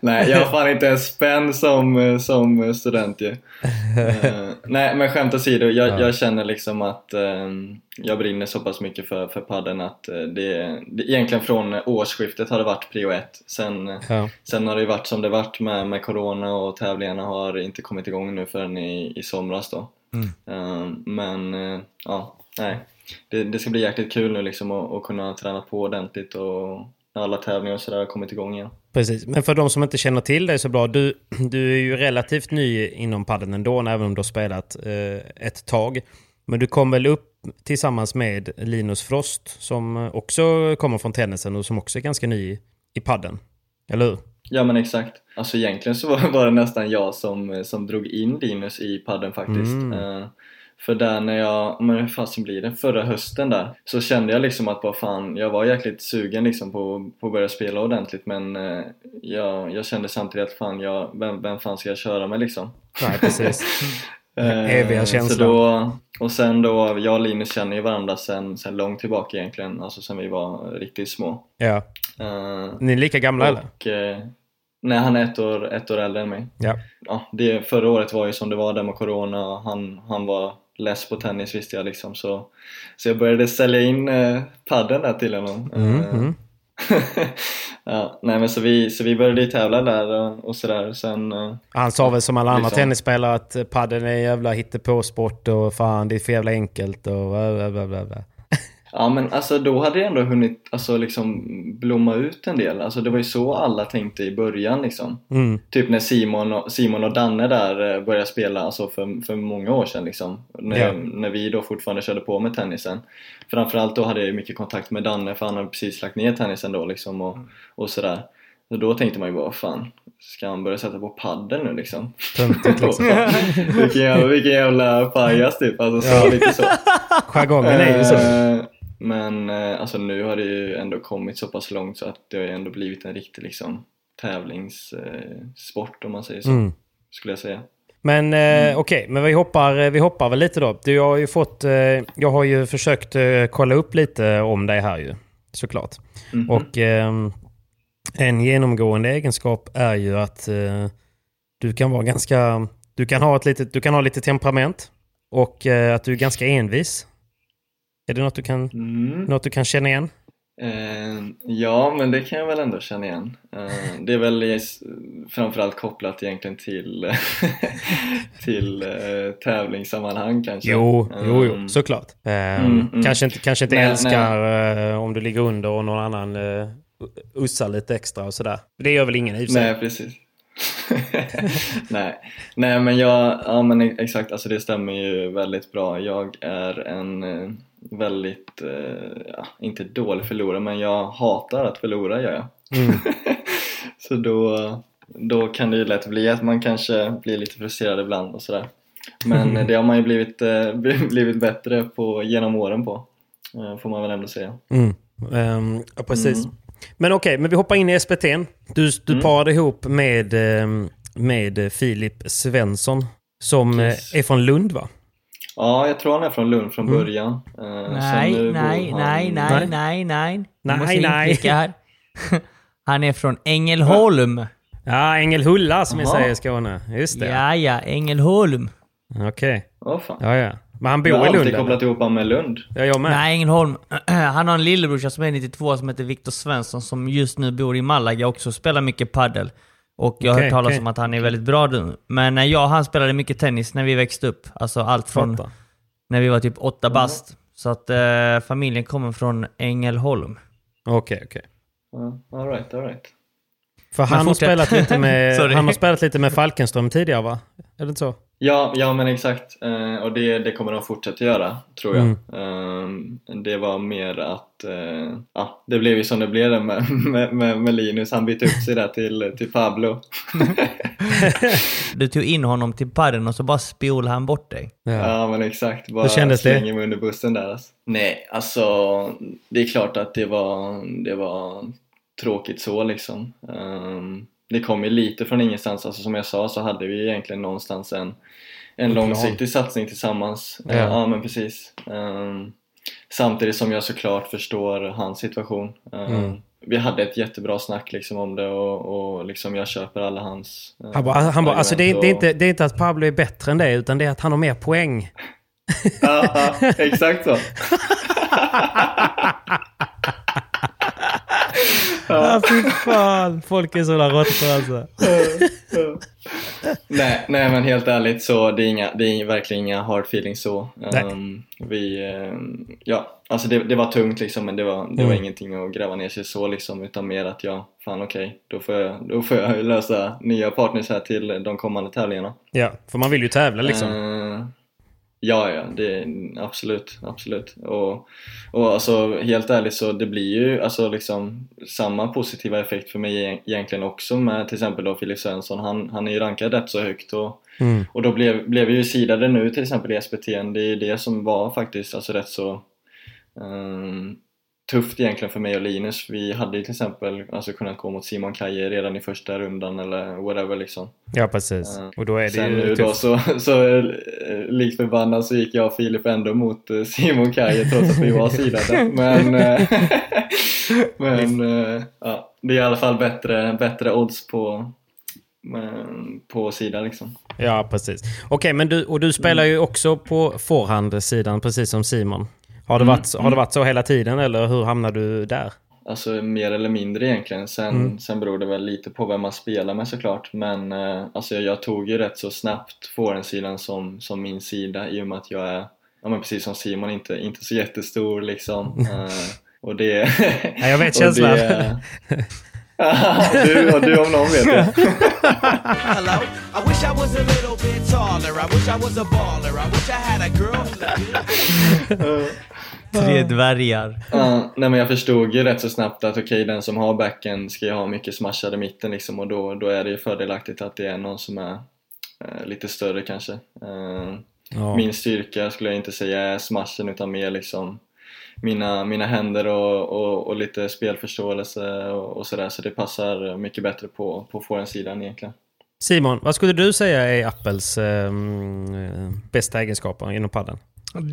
Nej, jag har fan inte en spänn som, som student ju. Eh, nej, men skämt åsido, jag, Ja. jag känner liksom att eh, jag brinner så pass mycket för, för padden att eh, det, det egentligen från årsskiftet har det varit prio ett. Sen, ja. sen har det ju varit som det varit med, med corona och tävlingarna har inte kommit igång nu förrän i, i somras då. Mm. men eh, ja, nej. Det, det ska bli jäkligt kul nu liksom att, att kunna träna på ordentligt och när alla tävlingar och sådär har kommit igång igen. Precis. Men för de som inte känner till dig så bra, du, du är ju relativt ny inom padden ändå, även om du har spelat eh, ett tag. Men du kom väl upp tillsammans med Linus Frost som också kommer från tennisen och som också är ganska ny i padden. Eller hur? Ja men exakt. Alltså egentligen så var, det nästan jag som, som drog in Linus i padden faktiskt. Mm. Eh, för där när jag, men hur fasen blir det? Förra hösten där så kände jag liksom att vad fan, jag var jäkligt sugen liksom på, på att börja spela ordentligt men eh, jag, jag kände samtidigt att fan, jag, vem, vem fan ska jag köra med liksom? Nej, precis. Eh, Eviga så känslan. då, och sen då, jag och Linus känner ju varandra sen, sen långt tillbaka egentligen, alltså sen vi var riktigt små. Ja. Eh, Ni är lika gamla eller? och, eh, nej, han är ett år, ett år äldre än mig. Ja. Ja, det, förra året var ju som det var där med Corona. Han, han var less på tennis visste jag liksom. Så, så jag började sälja in eh, padden där till honom. Mm, Eh, mm. ja, nej, men så, vi, så vi började tävla där och, och sådär. Sen, eh, Han sa väl som alla andra Liksom. tennisspelare att padden är en jävla hittepåsport och fan det är för jävla enkelt och bla bla bla bla. Ja men alltså då hade det ändå hunnit alltså, liksom blomma ut en del. Alltså det var ju så alla tänkte i början liksom. Mm. Typ när Simon och, Simon och Danne där eh, började spela alltså för, för många år sedan liksom. När, Ja. när vi då fortfarande körde på med tennisen. Framförallt då hade jag ju mycket kontakt med Danne för han hade precis lagt ner tennisen då liksom och, och sådär. Så då tänkte man ju bara, fan, ska han börja sätta på paddel nu liksom? Töntigt liksom. vilken, jävla, vilken jävla pajas typ, alltså så Ja. lite så. Jargongen är ju så. Eh, Men eh, alltså nu har det ju ändå kommit så pass långt så att det har ju ändå blivit en riktig liksom tävlingssport om man säger så. Mm. Skulle jag säga. Men eh, okej, men vi hoppar, vi hoppar väl lite då. Du, jag har ju fått, eh, jag har ju försökt eh, kolla upp lite om dig här ju, såklart. Mhm. Och ehm, en genomgående egenskap är ju att eh, du kan vara ganska, du kan ha ett litet, du kan ha lite temperament och eh, att du är ganska envis. Är det något du kan, Mm. något du kan känna igen? Eh, ja, men det kan jag väl ändå känna igen. Eh, det är väl framförallt kopplat egentligen till, till eh, tävlingssammanhang kanske. Jo, jo, jo, Mm. såklart. Eh, Mm, mm. Kanske inte, kanske inte Nej, älskar eh, om du ligger under och någon annan eh, ussar lite extra och sådär. Det gör väl ingen i sig. Nej, precis. Nej. Nej, men jag, ja men exakt, alltså det stämmer ju väldigt bra. Jag är en eh, väldigt, eh, ja, inte dålig förlorare, men jag hatar att förlora gör jag. Mm. Så då, då kan det ju lätt bli att man kanske blir lite frustrerad ibland och sådär. Men det har man ju blivit, eh, blivit bättre på genom åren på, eh, får man väl ändå säga. Mm. Ehm, ja, precis. Mm. Men okej, men vi hoppar in i SPT. Du, du Mm. parade ihop med, ehm, med Filip Svensson som eh, Yes. är från Lund va? Ja, jag tror han är från Lund från Mm. början. Eh, Nej, nej, nej, han- nej, nej, nej. Nej, måste nej. inflika här. Han är från Ängelholm. Ja, Ängelhulla som vi säger i Skåne. Just det. Ja, ja, Ängelholm. Okej. Åh fan. Ja, ja. Men han bor jag har i Lund alltid eller? kopplat ihop honom med Lund. Ja, jag med. Nej, Ängelholm. Han har en lillebrorsa som är 92 som heter Viktor Svensson som just nu bor i Malaga och också spelar mycket paddel. Och jag har Okej, hört talas okej. om att han är väldigt bra nu. Men eh, jag och han spelade mycket tennis när vi växte upp. Alltså allt från Fattar. när vi var typ åtta bast. Så att eh, familjen kommer från Ängelholm. Okej, okej. Ja, all right, all right. För han har, spelat lite med, han har spelat lite med Falkenström tidigare va? Är det inte så? Ja, ja men exakt. Eh, och det, det kommer de fortsätta göra, tror jag. Mm. Eh, det var mer att, eh, ja, det blev ju som det blev med, med, med, med Linus. Han bytte upp sig där till, till Pablo. Du tog in honom till padden och så bara spolade han bort dig. Ja. Ja men exakt, bara Hur kändes det? slänger mig under bussen där alltså. Nej, alltså det är klart att det var, det var tråkigt så liksom. Ehm, det kom ju lite från ingenstans, alltså som jag sa så hade vi egentligen någonstans en, en långsiktig satsning tillsammans. Ja. Ja, ja men precis. Ehm, samtidigt som jag såklart förstår hans situation. Ehm, Mm. Vi hade ett jättebra snack liksom om det och, och liksom jag köper alla hans eh, Han bara, han bara alltså det är, det, är inte, det är inte att Pablo är bättre än det, utan det är att han har mer poäng. Ja, exakt så. Ja, fy fan. Folk är sådana råttor alltså. nej, nej men helt ärligt så det är, inga, det är verkligen inga hard feelings så. Ehm, vi, ehm, ja, alltså det, det var tungt liksom men det var, det var Mm. ingenting att gräva ner sig så liksom utan mer att jag, fan okej, då, får jag, då får jag lösa nya partners här till de kommande tävlingarna. Ja, för man vill ju tävla liksom. Eh, ja, ja, det, absolut, absolut. Och, och alltså helt ärligt så det blir ju alltså liksom samma positiva effekt för mig egentligen också med till exempel då Filip Svensson. Han, han är ju rankad rätt så högt och, Mm. och då blev, blev vi ju sidade nu till exempel i SPT. Det är ju det som var faktiskt alltså rätt så ehm, tufft egentligen för mig och Linus. Vi hade ju till exempel alltså kunnat gå mot Simon Kaje redan i första rundan eller whatever liksom. Ja, precis. Eh, Och då är det Sen ju nu då tufft. så, så eh, likt förbannat så gick jag och Filip ändå mot eh, Simon Kaje trots att vi var sidade. Men, men ja, det är i alla fall bättre, bättre odds på, på sidan liksom. Ja, precis. Okej, men du, och du spelar ju också på forehandsidan precis som Simon. Har det, Mm, varit, har det varit så hela tiden eller hur hamnade du där? Alltså mer eller mindre egentligen. Sen, Mm. sen beror det väl lite på vem man spelar med såklart. Men eh, alltså jag tog ju rätt så snabbt forehandsidan som, som min sida i och med att jag är ja men precis som Simon, inte, inte så jättestor liksom. Eh, och det... Ja, jag vet känslan. det- du, och du om någon vet det. Tre dvärgar. Ja, nej men jag förstod ju rätt så snabbt att okej, den som har backen ska ju ha mycket smashade mitten liksom och då, då är det ju fördelaktigt att det är någon som är eh, lite större kanske. Eh, Ja. Min styrka skulle jag inte säga är smashen utan mer liksom mina, mina händer och, och, och lite spelförståelse och, och sådär så det passar mycket bättre på, på forehandsidan egentligen. Simon, vad skulle du säga är Apples eh, bästa egenskaper inom padden?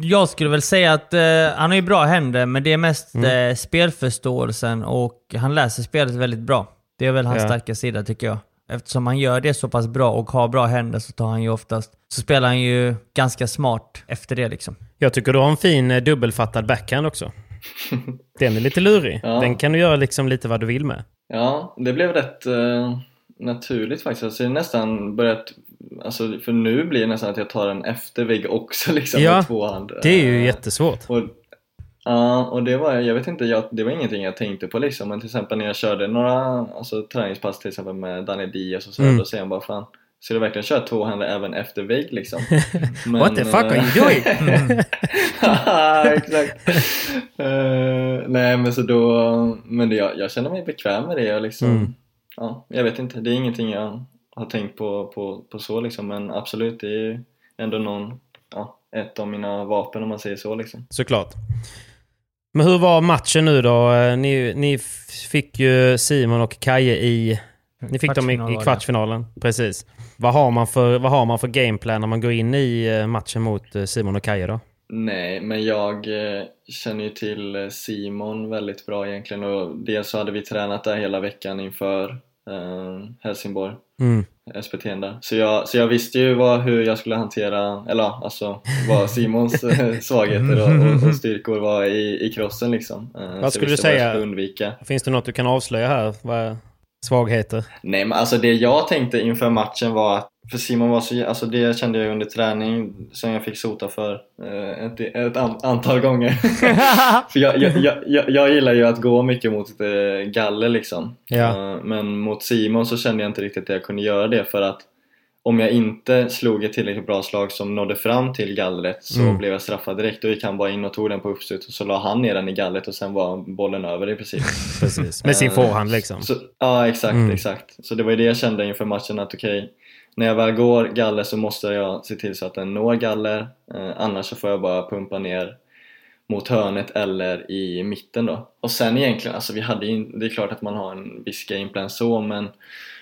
Jag skulle väl säga att eh, han har ju bra händer, men det är mest Mm. eh, spelförståelsen och han läser spelet väldigt bra. Det är väl hans Ja. starka sida tycker jag. Eftersom han gör det så pass bra och har bra händer så tar han ju oftast... Så spelar han ju ganska smart efter det liksom. Jag tycker du har en fin eh, dubbelfattad backhand också. Den är lite lurig. Ja. Den kan du göra liksom lite vad du vill med. Ja, det blev rätt eh, naturligt faktiskt. Alltså, det är nästan börjat, alltså, för nu blir det nästan att jag tar en efter vägg också liksom Ja, med två hand. Det är ju jättesvårt. Och, ja, och det var, jag vet inte, jag, det var ingenting jag tänkte på liksom. Men till exempel när jag körde några alltså, träningspass till exempel med Danny Diaz och så, Mm. då säger han bara fan Ska du verkligen köra två händer även efter vägg liksom? Men, What the fuck are you eh, doing? Exakt. Eh, nej men så då, men det, jag, jag känner mig bekväm med det och liksom, Mm. ja, jag vet inte, det är ingenting jag har tänkt på, på, på så liksom men absolut det är ju ändå någon, ja, ett av mina vapen om man säger så liksom. Såklart. Men hur var matchen nu då? Eh, Ni, ni fick ju Simon och Kaje i... Ni fick dem i, i kvartsfinalen. Precis. Vad har, man för, vad har man för gameplan när man går in i eh, matchen mot eh, Simon och Kaje då? Nej, men jag känner ju till Simon väldigt bra egentligen och dels så hade vi tränat där hela veckan inför Helsingborg, Mm. SPT där. Så jag, så jag visste ju vad, hur jag skulle hantera, eller alltså vad Simons eh, svagheter och, och, och styrkor var i, i crossen liksom. Eh, så jag skulle du vad säga? undvika. Finns det något du kan avslöja här? Vad, svagheter? Nej men alltså det jag tänkte inför matchen var att för Simon var så, alltså det kände jag under träning som jag fick sota för eh, ett, ett an, antal gånger. för jag, jag, jag, jag, gillar ju att gå mycket mot eh, galler liksom. Ja. Eh, men mot Simon så kände jag inte riktigt att jag kunde göra det för att om jag inte slog ett tillräckligt bra slag som nådde fram till gallret så Mm. blev jag straffad direkt och gick han bara in och tog den på uppstuds och så la han ner den i gallret och sen var bollen över i princip. Precis. Med sin Eh, forehand liksom. Så, ja, exakt, Mm. exakt. Så det var ju det jag kände inför matchen att okej, när jag väl går galler så måste jag se till så att den når galler. Eh, annars så får jag bara pumpa ner mot hörnet eller i mitten då. Och sen egentligen, alltså vi hade ju, det är klart att man har en viss gameplan så men,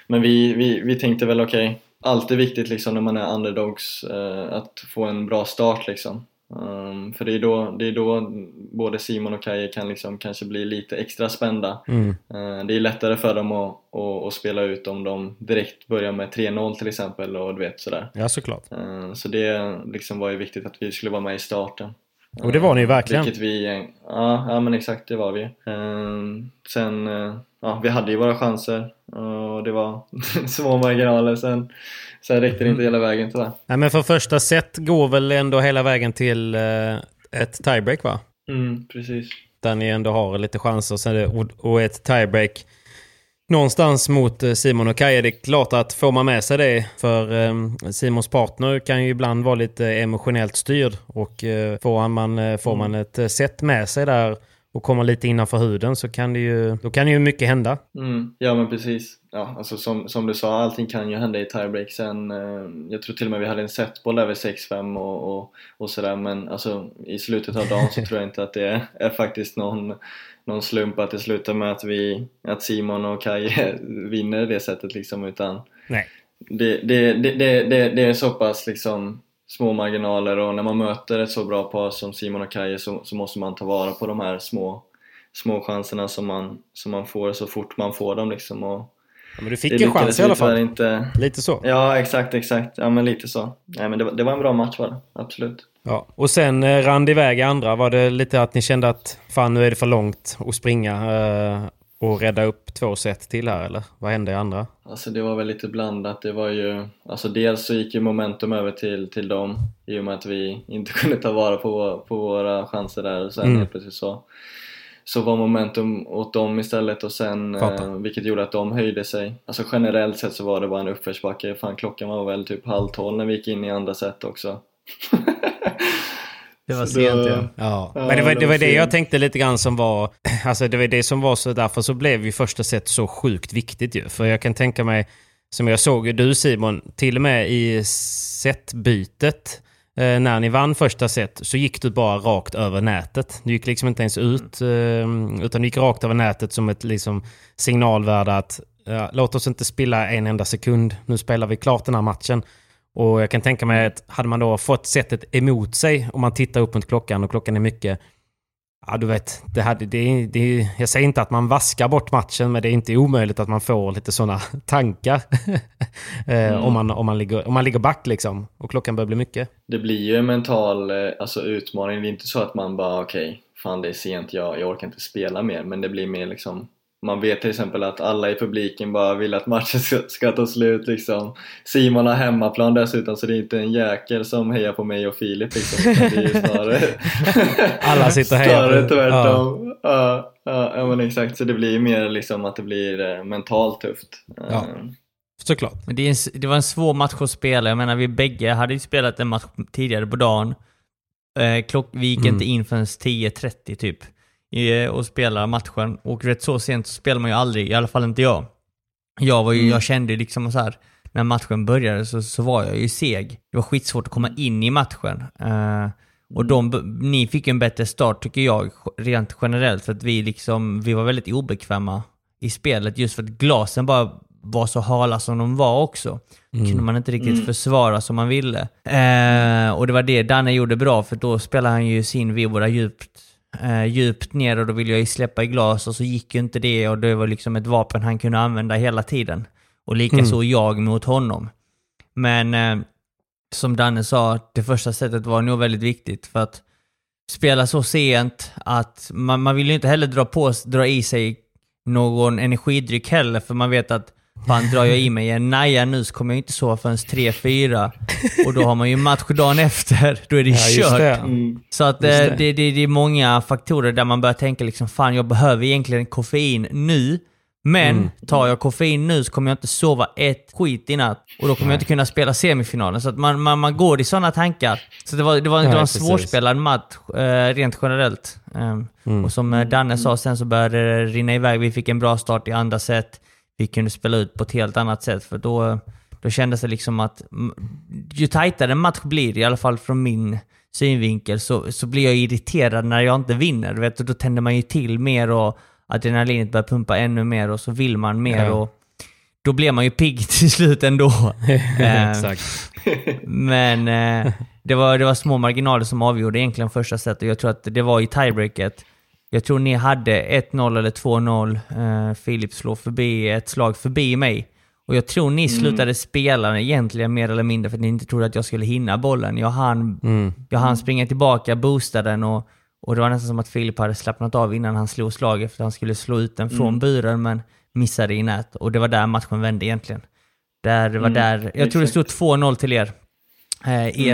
men vi, vi, vi tänkte väl okej, alltid viktigt liksom när man är underdogs eh, att få en bra start liksom. Um, för det är, då, det är då både Simon och Kaje kan liksom kanske bli lite extra spända. Mm. Eh, Det är lättare för dem att, att, att spela ut om de direkt börjar med 3-0 till exempel och du vet sådär. Ja, såklart. Eh, Så det liksom var ju viktigt att vi skulle vara med i starten. Och det var ni verkligen. Vilket vi, ja, ja men exakt det var vi. Sen, eh, ja vi hade ju våra chanser och det var små marginaler sen, sen räckte det inte hela vägen tyvärr. Nej, men för första set går väl ändå hela vägen till eh, ett tiebreak va? Mm, precis. Där ni ändå har lite chanser och, ett tiebreak någonstans mot eh, Simon och Kaja. Det är klart att får man med sig det, för eh, Simons partner kan ju ibland vara lite emotionellt styrd och får, man, får man ett set med sig där och kommer lite innanför huden så kan det ju, då kan det ju mycket hända. Mm, ja men precis. Ja, alltså som, som du sa, allting kan ju hända i tiebreak sen. Eh, jag tror till och med vi hade en setboll över 6-5 och, och, och sådär men alltså i slutet av dagen så tror jag inte att det är, är faktiskt någon, någon slump att det slutar med att vi, att Simon och Kaj vinner det sättet liksom utan Nej. det, det, det, det, det, det är så pass liksom små marginaler och när man möter ett så bra par som Simon och Kaje så, så måste man ta vara på de här små, små chanserna som man, som man får så fort man får dem liksom och Ja, men du fick en chans i alla fall. Inte... Lite så. Ja exakt, exakt, ja men lite så Nej men det var, det var en bra match var det, absolut Ja. Och sen eh, rann det iväg i andra. Var det lite att ni kände att fan nu är det för långt att springa? Eh, och rädda upp två set till här eller? Vad hände i andra? Alltså det var väl lite blandat. Det var ju, alltså dels så gick ju momentum över till, till dem i och med att vi inte kunde ta vara på, på våra chanser där och sen Mm. helt plötsligt så, så var momentum åt dem istället och sen eh, vilket gjorde att de höjde sig. Alltså generellt sett så var det bara en uppförsbacke. Fan klockan var väl typ halv tolv när vi gick in i andra set också. Det var Så sent då- ja. Ja, men det var det det, var det jag tänkte lite grann som var... Alltså det var det som var så... Därför så blev ju första set så sjukt viktigt ju. För jag kan tänka mig, som jag såg du Simon, till och med i setbytet eh, när ni vann första set så gick du bara rakt över nätet. Du gick liksom inte ens ut, eh, utan du gick rakt över nätet som ett liksom, signalvärde att ja, låt oss inte spilla en enda sekund. Nu spelar vi klart den här matchen. Och jag kan tänka mig att hade man då fått sättet emot sig om man tittar upp mot klockan och klockan är mycket. Ja, du vet, det hade, det, det, jag säger inte att man vaskar bort matchen, men det är inte omöjligt att man får lite sådana tankar. eh, om, man, om, man ligger, om man ligger back liksom och klockan börjar bli mycket. Det blir ju en mental eh, alltså, utmaning. Det är inte så att man bara okej, fan det är sent, jag, jag orkar inte spela mer. Men det blir mer liksom man vet till exempel att alla i publiken bara vill att matchen ska, ska ta slut liksom. Simon har hemmaplan dessutom så det är inte en jäkel som hejar på mig och Filip liksom. Det är ju snarare, Alla sitter och hejar snarare tvärtom. Ja. Ja, ja, men exakt. Så det blir mer liksom att det blir eh, mentalt tufft. Ja. Eh, Såklart. Men det, är en, det var en svår match att spela. Jag menar, vi bägge hade ju spelat en match tidigare på dagen. Eh, klock, vi gick Mm. inte in förrän 10.30 typ. Och spelade matchen. Och rätt så sent så spelar man ju aldrig, i alla fall inte jag. Jag, var ju, Mm. jag kände liksom så här, när matchen började så, så var jag ju seg. Det var skitsvårt att komma in i matchen. Eh, och de, ni fick ju en bättre start tycker jag, rent generellt. För att vi liksom, vi var väldigt obekväma i spelet just för att glasen bara var så hala som de var också. kunde man inte riktigt Mm. försvara som man ville. Eh, och det var det Danne gjorde bra, för då spelade han ju sin vibora djupt, eh, djupt ner och då ville jag ju släppa i glas och så gick ju inte det och det var liksom ett vapen han kunde använda hela tiden. Och likaså Mm. jag mot honom. Men eh, som Danne sa, det första sättet var nog väldigt viktigt för att spela så sent att man, man vill ju inte heller dra, på, dra i sig någon energidryck heller för man vet att fan drar jag i mig en naja nu så kommer jag inte sova förrän 3-4 och då har man ju match dagen efter, då är det Ja, kört. det. mm. Så att eh, det. det. Det, det, är många faktorer där man börjar tänka liksom fan jag behöver egentligen koffein nu. Men Mm. tar jag koffein nu så kommer jag inte sova ett skit i natt. Och då kommer jag inte kunna spela semifinalen. Så att man, man, man går i sådana tankar. Så det var, det var, det Ja, var en precis. svårspelad match eh, rent generellt. Ehm, Mm. Och som eh, Danne sa, sen så började det rinna iväg. Vi fick en bra start i andra set. Vi kunde spela ut på ett helt annat sätt. För då, då kändes det liksom att ju tajtare en match blir, i alla fall från min synvinkel, så, så blir jag irriterad när jag inte vinner. Du Vet, och då tänder man ju till mer och adrenalinet börjar pumpa ännu mer och så vill man mer. Ja. och Då blir man ju pigg till slut ändå. Eh, Exakt. men eh, det, var, det var små marginaler som avgjorde egentligen första set och jag tror att det var i tiebreaket. Jag tror ni hade 1-0 eller 2-0. Eh, Filip slår förbi ett slag förbi mig. Och jag tror ni slutade spela egentligen mer eller mindre för att ni inte trodde att jag skulle hinna bollen. Jag hann, Mm. jag hann springa tillbaka, boosta den och, och det var nästan som att Filip hade slappnat av innan han slog slaget för att han skulle slå ut den från buren men missade i nät. Och det var där matchen vände egentligen. Där, det var Mm, där, jag tror det stod 2-0 till er. Eh, er Mm.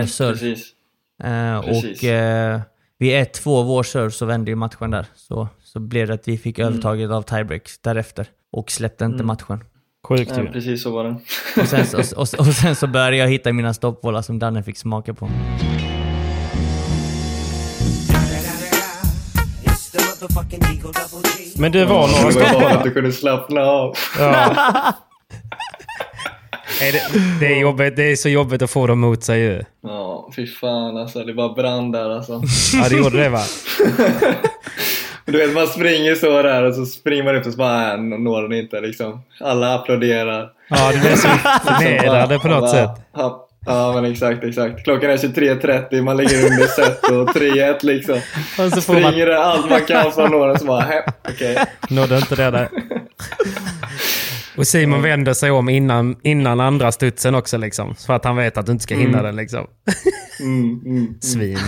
Eh, Precis. och eh, vid 1-2 vår serve så vände ju matchen där. Så, så blev det att vi fick Mm. övertaget av tiebreak därefter. Och släppte inte matchen. Sjukt Ja, precis så var det. Och sen, så- och, och, och sen så började jag hitta mina stoppbollar som Danne fick smaka på. Men det var några Det var bara stoppar. att du kunde slappna av. Ja. Är det, det, är jobbigt, det är så jobbigt att få dem mot sig ju. Ja, fy fan alltså. Det bara brann där alltså. Ja, det gjorde det va? Du vet, man springer så där och så springer man upp och så bara, äh, når den inte liksom. Alla applåderar. Ja, det blev så förnedrande på något Bara, sätt. Ja, ja, men exakt, exakt. Klockan är 23.30, man ligger under set och 3-1 liksom. Och så får man, Springer det allt man kan för att nå den så bara, "Hä, okej. nådde inte det där. Och Simon vänder sig om innan, innan andra studsen också liksom. För att han vet att du inte ska hinna den liksom. Mm, mm. Svin.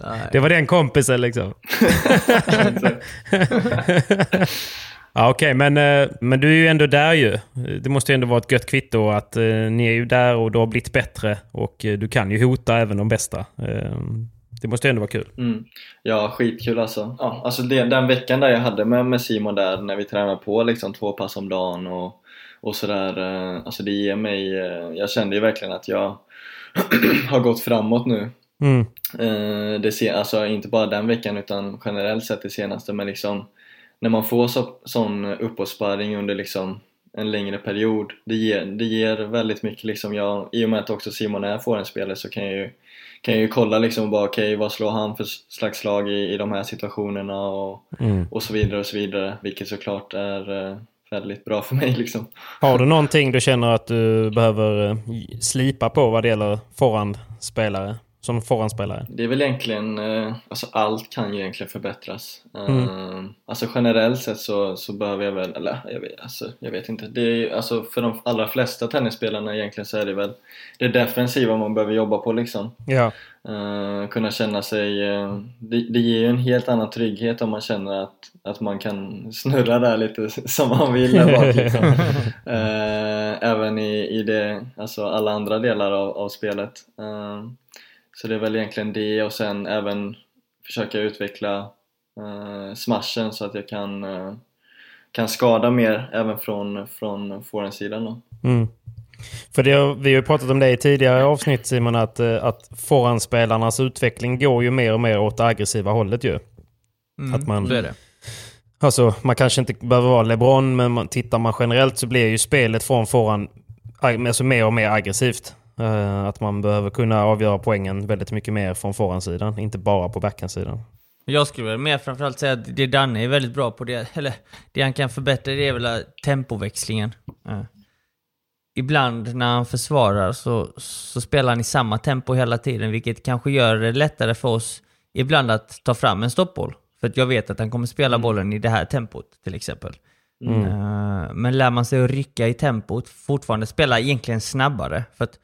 Ja, Det var den kompisen liksom. ja, Okej, men, eh, men du är ju ändå där ju. Det måste ju ändå vara ett gött kvitto att eh, ni är ju där och du har blivit bättre. Och eh, du kan ju hota även de bästa. Eh, det måste ju ändå vara kul. Mm. Ja, skitkul alltså. Ja, alltså det, den veckan där jag hade med, med Simon där när vi tränade på liksom två pass om dagen och, och sådär. eh, Alltså det ger mig, eh, jag kände ju verkligen att jag har gått framåt nu. Mm. Eh, det ser, alltså inte bara den veckan utan generellt sett det senaste men liksom när man får så, sån uppåtsparring under liksom en längre period det ger, det ger väldigt mycket liksom jag, i och med att också Simon är får en spelare så kan jag ju kan jag ju kolla liksom bara okej vad slår han för slags slag i, i de här situationerna och, Mm. och så vidare och så vidare vilket såklart är eh, väldigt bra för mig liksom Har du någonting du känner att du behöver eh, slipa på vad det gäller forehandspelare? Som forehandspelare? Det är väl egentligen, eh, alltså allt kan ju egentligen förbättras. Mm. Eh, alltså generellt sett så, så behöver jag väl, eller jag vet, alltså, jag vet inte. Det är, alltså för de allra flesta tennisspelarna egentligen så är det väl det defensiva man behöver jobba på liksom. Ja. Eh, kunna känna sig, det, det ger ju en helt annan trygghet om man känner att, att man kan snurra där lite som man vill där bak liksom. Eh, även i, i det, alltså alla andra delar av, av spelet. Så det är väl egentligen det och sen även försöka utveckla eh, smashen så att jag kan, eh, kan skada mer även från, från forehandsidan då. Mm. För det, vi har ju pratat om det i tidigare avsnitt Simon, att, eh, att forehandspelarnas utveckling går ju mer och mer åt det aggressiva hållet ju. Mm, Att man- så är det. Alltså, man kanske inte behöver vara LeBron, men man, tittar man generellt så blir ju spelet från forehand alltså mer och mer aggressivt. Eh, att man behöver kunna avgöra poängen väldigt mycket mer från forehandsidan, inte bara på backhandsidan. Jag skulle väl mer framförallt säga att det Danne är väldigt bra på, det, eller det han kan förbättra det är väl tempoväxlingen. Ja. Ibland när han försvarar så, så spelar han i samma tempo hela tiden, vilket kanske gör det lättare för oss ibland att ta fram en stoppboll. För att jag vet att han kommer spela bollen i det här tempot till exempel. Mm. Eh, men lär man sig att rycka i tempot, fortfarande spela egentligen snabbare. För att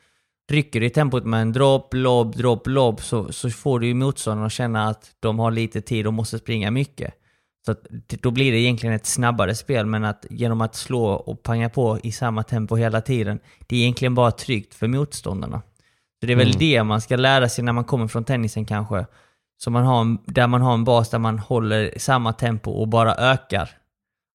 rycker i tempot med en dropp, lobb, dropp, lobb så, så får du ju motståndarna att känna att de har lite tid och måste springa mycket. Så att, då blir det egentligen ett snabbare spel, men att genom att slå och panga på i samma tempo hela tiden, det är egentligen bara tryggt för motståndarna. Så det är väl Mm. det man ska lära sig när man kommer från tennisen kanske. Så man har en, där man har en bas där man håller samma tempo och bara ökar.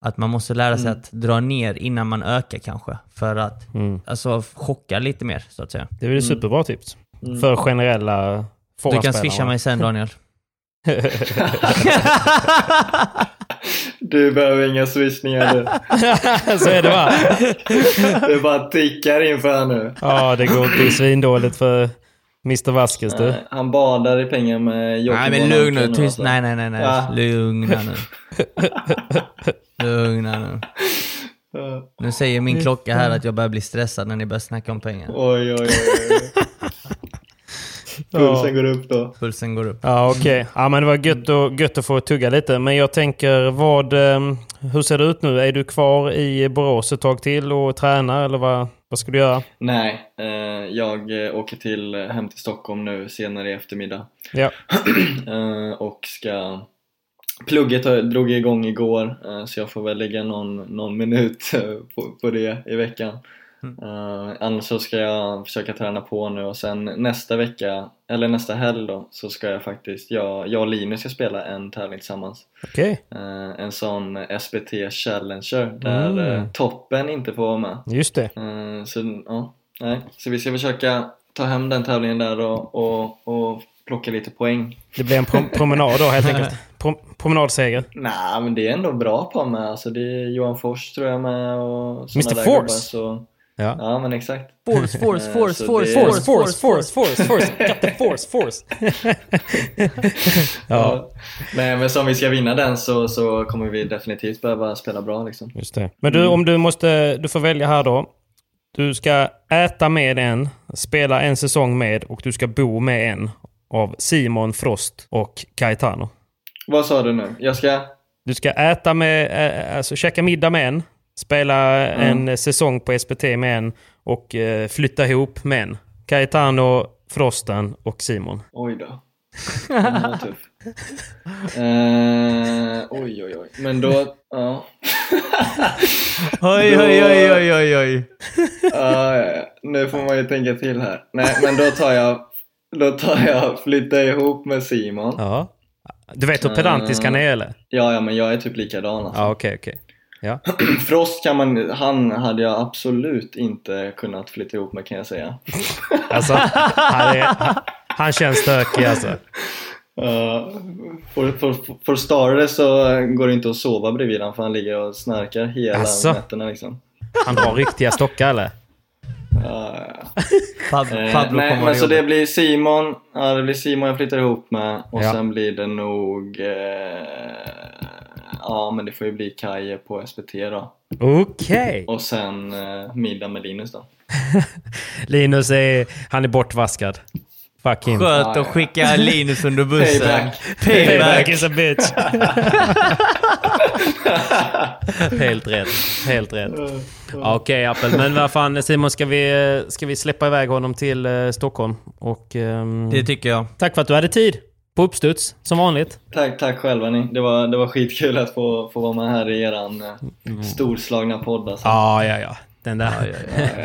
Att man måste lära sig Mm. att dra ner innan man ökar kanske. För att Mm. alltså, chocka lite mer, så att säga. Det är väl ett superbra tips. Mm. För generella Du kan swisha mig sen Daniel. Du behöver inga swishningar du. så är det va? Det bara tickar inför här nu. Ja, det går inte svindåligt för Mr Vasquez du. Han badar i pengar med Jocke Nej men lugn nu, tyst. alltså. Nej nej nej nej. Ja. Lugna nu. Lugna nu. Nu säger min klocka här att jag börjar bli stressad när ni börjar snacka om pengar. Oj, oj, oj. oj. Pulsen går upp då. Pulsen går upp. Ja, okej. Ja, men det var gött, och, gött att få tugga lite. Men jag tänker, vad, ehm, hur ser det ut nu? Är du kvar i Borås ett tag till och tränar eller vad, vad ska du göra? Nej, eh, jag eh, åker till, hem till Stockholm nu senare i eftermiddag. Ja. eh, och ska... Plugget drog igång igår eh, så jag får väl lägga någon, någon minut eh, på, på det i veckan. Eh, annars så ska jag försöka träna på nu och sen nästa vecka, eller nästa helg då, så ska jag faktiskt, jag, jag och Linus ska spela en tävling tillsammans. Okej, Eh, en sån SBT Challenger där Mm. toppen inte får vara med. just det. Eh, så, ja, nej. så vi ska försöka ta hem den tävlingen där och, och, och plocka lite poäng. Det blir en prom promenad då helt enkelt. Prom promenadseger. Nej, men det är ändå bra på med. Alltså, det är Johan Fors tror jag med och Mr. Force? gubbar, Så, Ja. ja, men exakt. Force, force, force, force, det- force, Force, force, force, force, force. Got the force, force. ja, Ja. Nej, men som vi ska vinna den så, så kommer vi definitivt behöva spela bra liksom. just det. Men du, om du måste, du får välja här då. Du ska äta med en, spela en säsong med och du ska bo med en av Simon Frost och Caetano. Vad sa du nu? Jag ska... Du ska äta med, alltså käka middag med en, spela en säsong på SPT med en och eh, flytta ihop med en. Caetano Frosten och Simon. Oj då. Den var tuff. Eh, oj, oj, oj. Men då, ja. Oj, oj, oj, oj, oj, oj. Ja, ja, ja. Nu får man ju tänka till här. Nej, men då tar jag, då tar jag flytta ihop med Simon. Ja. Du vet hur pedantisk han är eller? Ja, ja, men jag är typ likadan alltså. Ja, okej, okej. Ja. Frost kan man, han hade jag absolut inte kunnat flytta ihop med kan jag säga. Alltså, han, är, han, han känns stökig alltså. Uh, för, för, för startare så går det inte att sova bredvid honom för han ligger och snarkar hela Asså? nätterna liksom. Han har riktiga stockar eller? Pablo, eh, Pablo nej, kommer men så det blir Simon, ja det blir Simon jag flyttar ihop med och Ja. sen blir det nog eh, Ja men det får ju bli Kaje på SPT då Okej. och sen eh, middag med Linus då. Linus är, han är bortvaskad. Fuck him. Skönt att skicka Linus under bussen. Payback. Payback Payback. is a bitch. Helt rätt. Helt rätt. Okej Apple, men vad fan Simon, ska vi, ska vi släppa iväg honom till eh, Stockholm? Och, ehm, Det tycker jag. Tack för att du hade tid. På uppstuds, som vanligt. Tack, tack själva ni. Det var, det var skitkul att få, få vara med här i eran eh, storslagna podd alltså. Ja, ja, ja. Den där.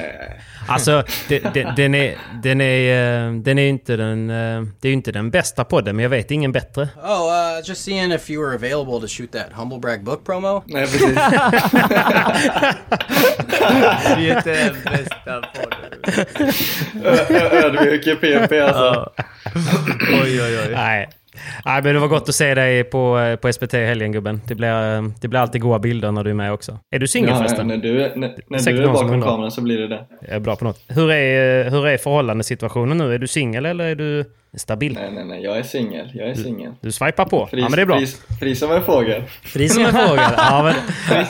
alltså, det, det, den är, den är, eh, den är ju inte den, eh, det är ju inte den bästa podden, men jag vet ingen bättre. Oh, uh, just seeing if you were available to shoot that Humble Brag book promo. Nej precis. Det är inte den bästa podden. Ö- ö- Ödmjuk i PP alltså. Oj, oj, oj. Nej. Nej, men det var gott att se dig på, eh, på SPT i helgen gubben. Det blir, eh, det blir alltid goda bilder när du är med också. Är du singel Ja, förresten? när du, är- när, när du är bakom kameran så blir det det. Jag är bra på något. Hur är, eh, hur är förhållandesituationen nu? Är du singel eller är du stabil? Nej, nej, nej. Jag är singel. Jag är singel. Du swipar på? Fri, ja, men det är bra. Fri, fri som en fågel. Fri som en fågel. Ja, men,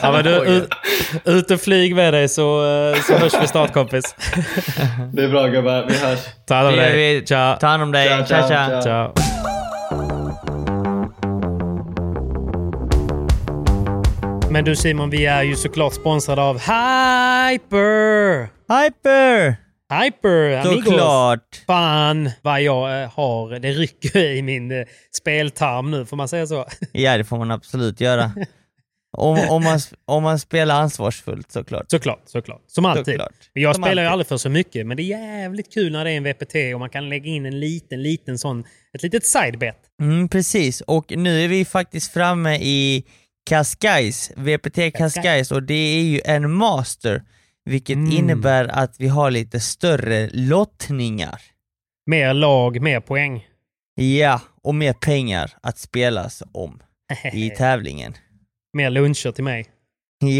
ja, men du, ut, ut och flyg med dig så, så hörs vi snart kompis. Det är bra gubbar. Vi hörs. Ta hand om dig. Ciao. Ta hand om dig. Ciao, ciao, tja. ciao. Ciao. Men du Simon, vi är ju såklart sponsrade av Hyper! Hyper! Hyper, amigos! Såklart. Fan vad jag eh, har, det rycker i min eh, speltarm nu, får man säga så? Ja, det får man absolut göra. Om, om, man, om man spelar ansvarsfullt såklart. Såklart, såklart. Som alltid. Såklart. Men jag Som spelar ju aldrig för så mycket, men det är jävligt kul när det är en VPT och man kan lägga in en liten, liten sån, ett litet sidebet. Mm, precis, och nu är vi faktiskt framme i Cascais, VPT Cascais och det är ju en master, vilket Mm. innebär att vi har lite större lottningar. Mer lag, mer poäng. Ja, och mer pengar att spelas om i tävlingen. mer luncher till mig.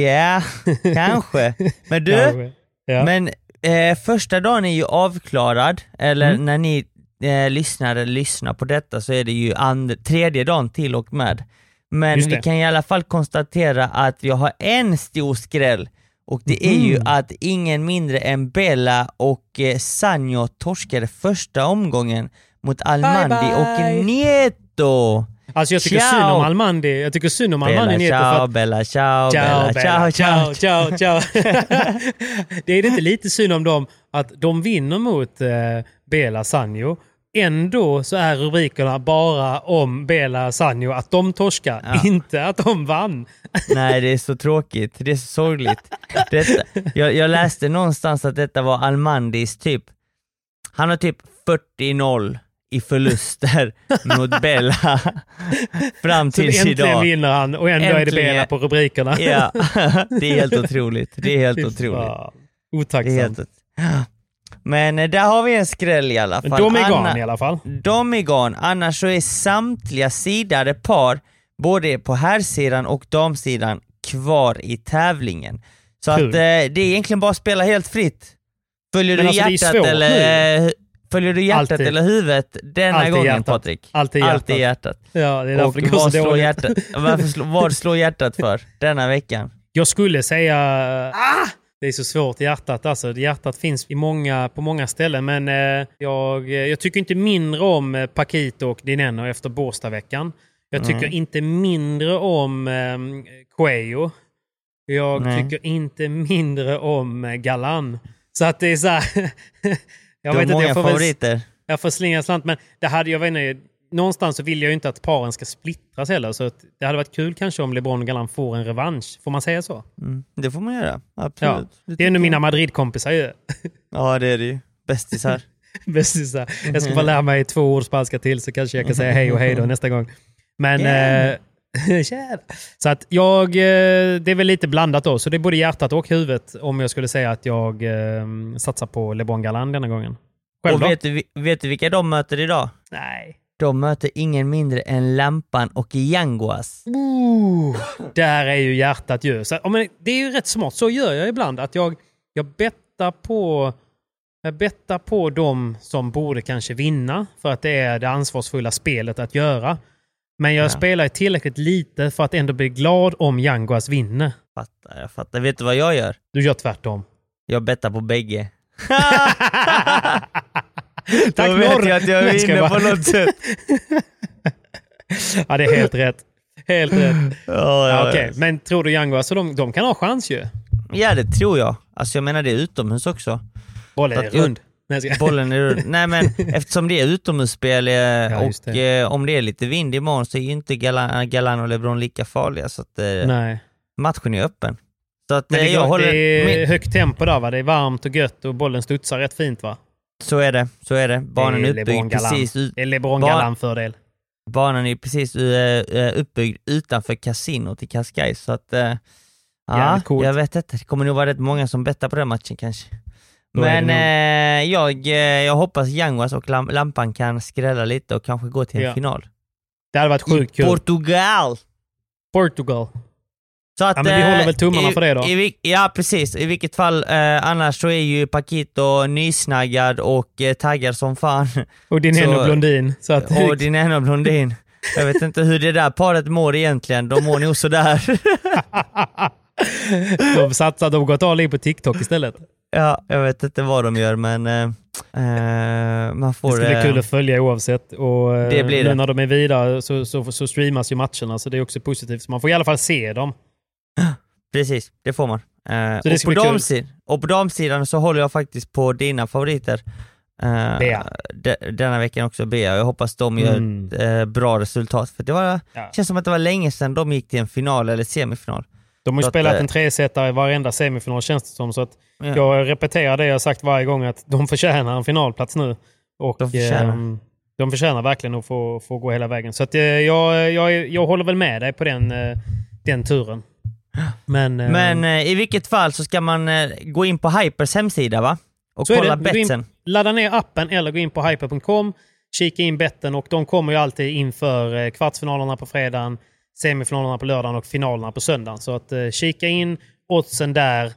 Ja, kanske. Men du, Kanske. Ja. men eh, första dagen är ju avklarad, eller Mm. när ni eh, lyssnare lyssnar på detta så är det ju and- tredje dagen till och med. Men vi kan i alla fall konstatera att vi har en stor skräll och det är ju Mhm. att ingen mindre än Bella och eh, Sanjo torskade första omgången mot Almandi bye. och Nieto. Alltså jag tycker Ciao. synd om Almandi. Jag tycker synd om Almandi Nieto för ciao, att... Bella ciao, Ciao, Bella ciao, ciao. ciao, ciao. det är inte lite synd om dem att de vinner mot eh, Bela Sanjo. Ändå så är rubrikerna bara om Bela Sanjo, att de torskar, Ja. inte att de vann. Nej, det är så tråkigt. Det är så sorgligt. Detta, jag, jag läste någonstans att detta var Almandis typ, han har typ 40-0 i förluster mot Bella fram Så tills äntligen idag. vinner han och ändå är det Äntligen. Bela på rubrikerna. Ja, det är helt otroligt. Det är helt otroligt. Otacksamt. Men eh, där har vi en skräll i alla fall. de är Anna- igång i alla fall. De är igång, annars så är samtliga sidade par, både på herrsidan och damsidan, kvar i tävlingen. Så Kul. att eh, det är egentligen bara att spela helt fritt. Följer Men du alltså, hjärtat eller, eh, följer du hjärtat Alltid. eller huvudet denna Alltid gången hjärtat. Patrik? Alltid hjärtat. Alltid hjärtat. Ja, det är därför Och det går så slår, hjärtat, varför slå, vad slår hjärtat för denna veckan? Jag skulle säga... Ah! Det är så svårt, hjärtat alltså. Hjärtat finns i många, på många ställen, men eh, jag, eh, jag tycker inte mindre om eh, Paquito och Dineno efter Båstadveckan. Jag tycker Nej. inte mindre om eh, Cuello. Jag Nej. tycker inte mindre om eh, Galan. Så att det är så här... jag Du har vet inte, många jag får väl- favoriter. jag får slinga slant. Men det hade, jag vet inte, någonstans så vill jag ju inte att paren ska splittras heller. Så det hade varit kul kanske om LeBron och Galan får en revansch. Får man säga så? Mm, det får man göra, absolut. Ja. Det är ändå mina Madrid-kompisar ju. Ja, det är det ju. Bästisar. Bästisar. Jag ska bara lära mig två ord spanska till så kanske jag kan säga hej och hej då nästa gång. Men... Yeah. Eh, så att jag... Eh, det är väl lite blandat då. Så det är både hjärtat och huvudet om jag skulle säga att jag eh, satsar på LeBron Galan denna gången. Själv Och vet du, vet du vilka de möter idag? Nej. De möter ingen mindre än Lampan och Yanguas. Där är ju hjärtat ju. Så, men det är ju rätt smart. Så gör jag ibland. Att jag, jag bettar på... Jag bettar på de som borde kanske vinna för att det är det ansvarsfulla spelet att göra. Men jag Ja. spelar tillräckligt lite för att ändå bli glad om Yanguas vinner. Fattar, jag fattar. Vet du vad jag gör? Du gör tvärtom. Jag bettar på bägge. Tack Då vet Norr! jag att jag vinner bara- på något sätt. ja, det är helt rätt. Helt rätt. Ja, Ja, ja, Okej, men tror du Yanguas, så de, de kan ha chans ju? ja, det tror jag. Alltså jag menar det är utomhus också. Bollen är rund. Nej, Bollen är rund. Nej men eftersom det är utomhusspel eh, just och det. eh, om det är lite vind imorgon så är ju inte Galan, Galan och LeBron lika farliga så att eh, Nej. matchen är öppen. Så att Men det, jag går, håller... det är högt tempo där va? Det är varmt och gött och bollen studsar rätt fint va? Så är det, så är det. Banan det är uppbyggd precis ut, Det är LeBron Galan-fördel. Banan är precis eh, eh, uppbyggd utanför kasinot i Cascais så att... Eh, ja, coolt. jag vet inte. Det kommer nog vara rätt många som bettar på den matchen kanske. Då Men eh, jag, jag hoppas Yanguas och Lam- Lampan kan skrälla lite och kanske gå till en Ja. final. Det hade varit sjukt kul. Portugal! Portugal. Så att, Ja, men vi eh, håller väl tummarna i, för det då. I, ja, precis. I vilket fall, eh, annars så är ju Paquito nysnaggad och eh, taggad som fan. Och din Så- Blondin. Så att, Och din ena blondin. Jag vet inte hur det där paret mår egentligen. De mår nog sådär. de satsar, de gått all in på TikTok istället. ja, jag vet inte vad de gör men eh, eh, man får... Det ska bli eh, kul att följa oavsett. Och eh, Det blir nu det. när de är vidare så, så, så streamas ju matcherna, så det är också positivt. Så man får i alla fall se dem. Precis, det får man. Eh, och, på damsid- och på damsidan så håller jag faktiskt på dina favoriter. Uh, Bea. De, denna veckan också Bea. Jag hoppas de gör Mm. ett eh, bra resultat. För det var, Ja. känns som att det var länge sedan de gick till en final eller semifinal. De har ju Så att, spelat eh, en tresetare i varenda semifinal känns det som. Så att Ja. Jag repeterar det jag sagt varje gång att de förtjänar en finalplats nu. Och, De förtjänar. ehm, de förtjänar verkligen att få, få gå hela vägen. Så att, eh, jag, jag, jag håller väl med dig på den, eh, den turen. Men, eh, Men eh, i vilket fall så ska man eh, gå in på Hypers hemsida va? Och kolla betsen. ladda ner appen eller gå in på hyper.com. Kika in betten och de kommer ju alltid inför eh, kvartsfinalerna på fredagen, semifinalerna på lördagen och finalerna på söndagen. Så att eh, kika in oddsen där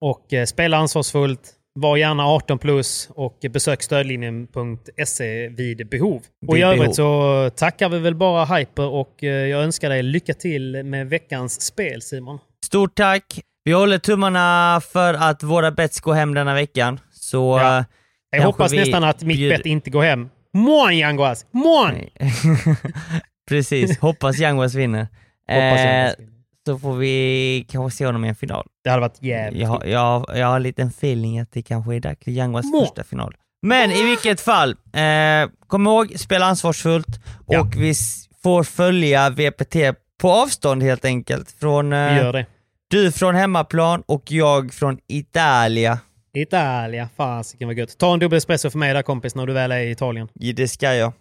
och eh, spela ansvarsfullt. Var gärna 18 plus och besök stödlinjen.se vid behov. Och i Vid övrigt behov. så tackar vi väl bara Hyper och eh, jag önskar dig lycka till med veckans spel Simon. Stort tack! Vi håller tummarna för att våra bets går hem denna veckan. Så... Ja. eh, Jag hoppas nästan att mitt bjuder- bett inte går hem. Mån Yanguas! Mån! Precis, hoppas Yanguas vinner. Hoppas Eh, Yanguas vinner. Så får vi kanske se honom i en final. Det hade varit jävligt Jag, jag, jag har en liten feeling att det kanske är för Yanguas första final. Men i vilket fall, eh, kom ihåg, spela ansvarsfullt och Ja. vi får följa VPT på avstånd helt enkelt. Från, eh, gör det. du från hemmaplan och jag från Italia. Italia, fasiken vad gött. Ta en dubbel espresso för mig där kompis när du väl är i Italien. Ja, Det ska jag.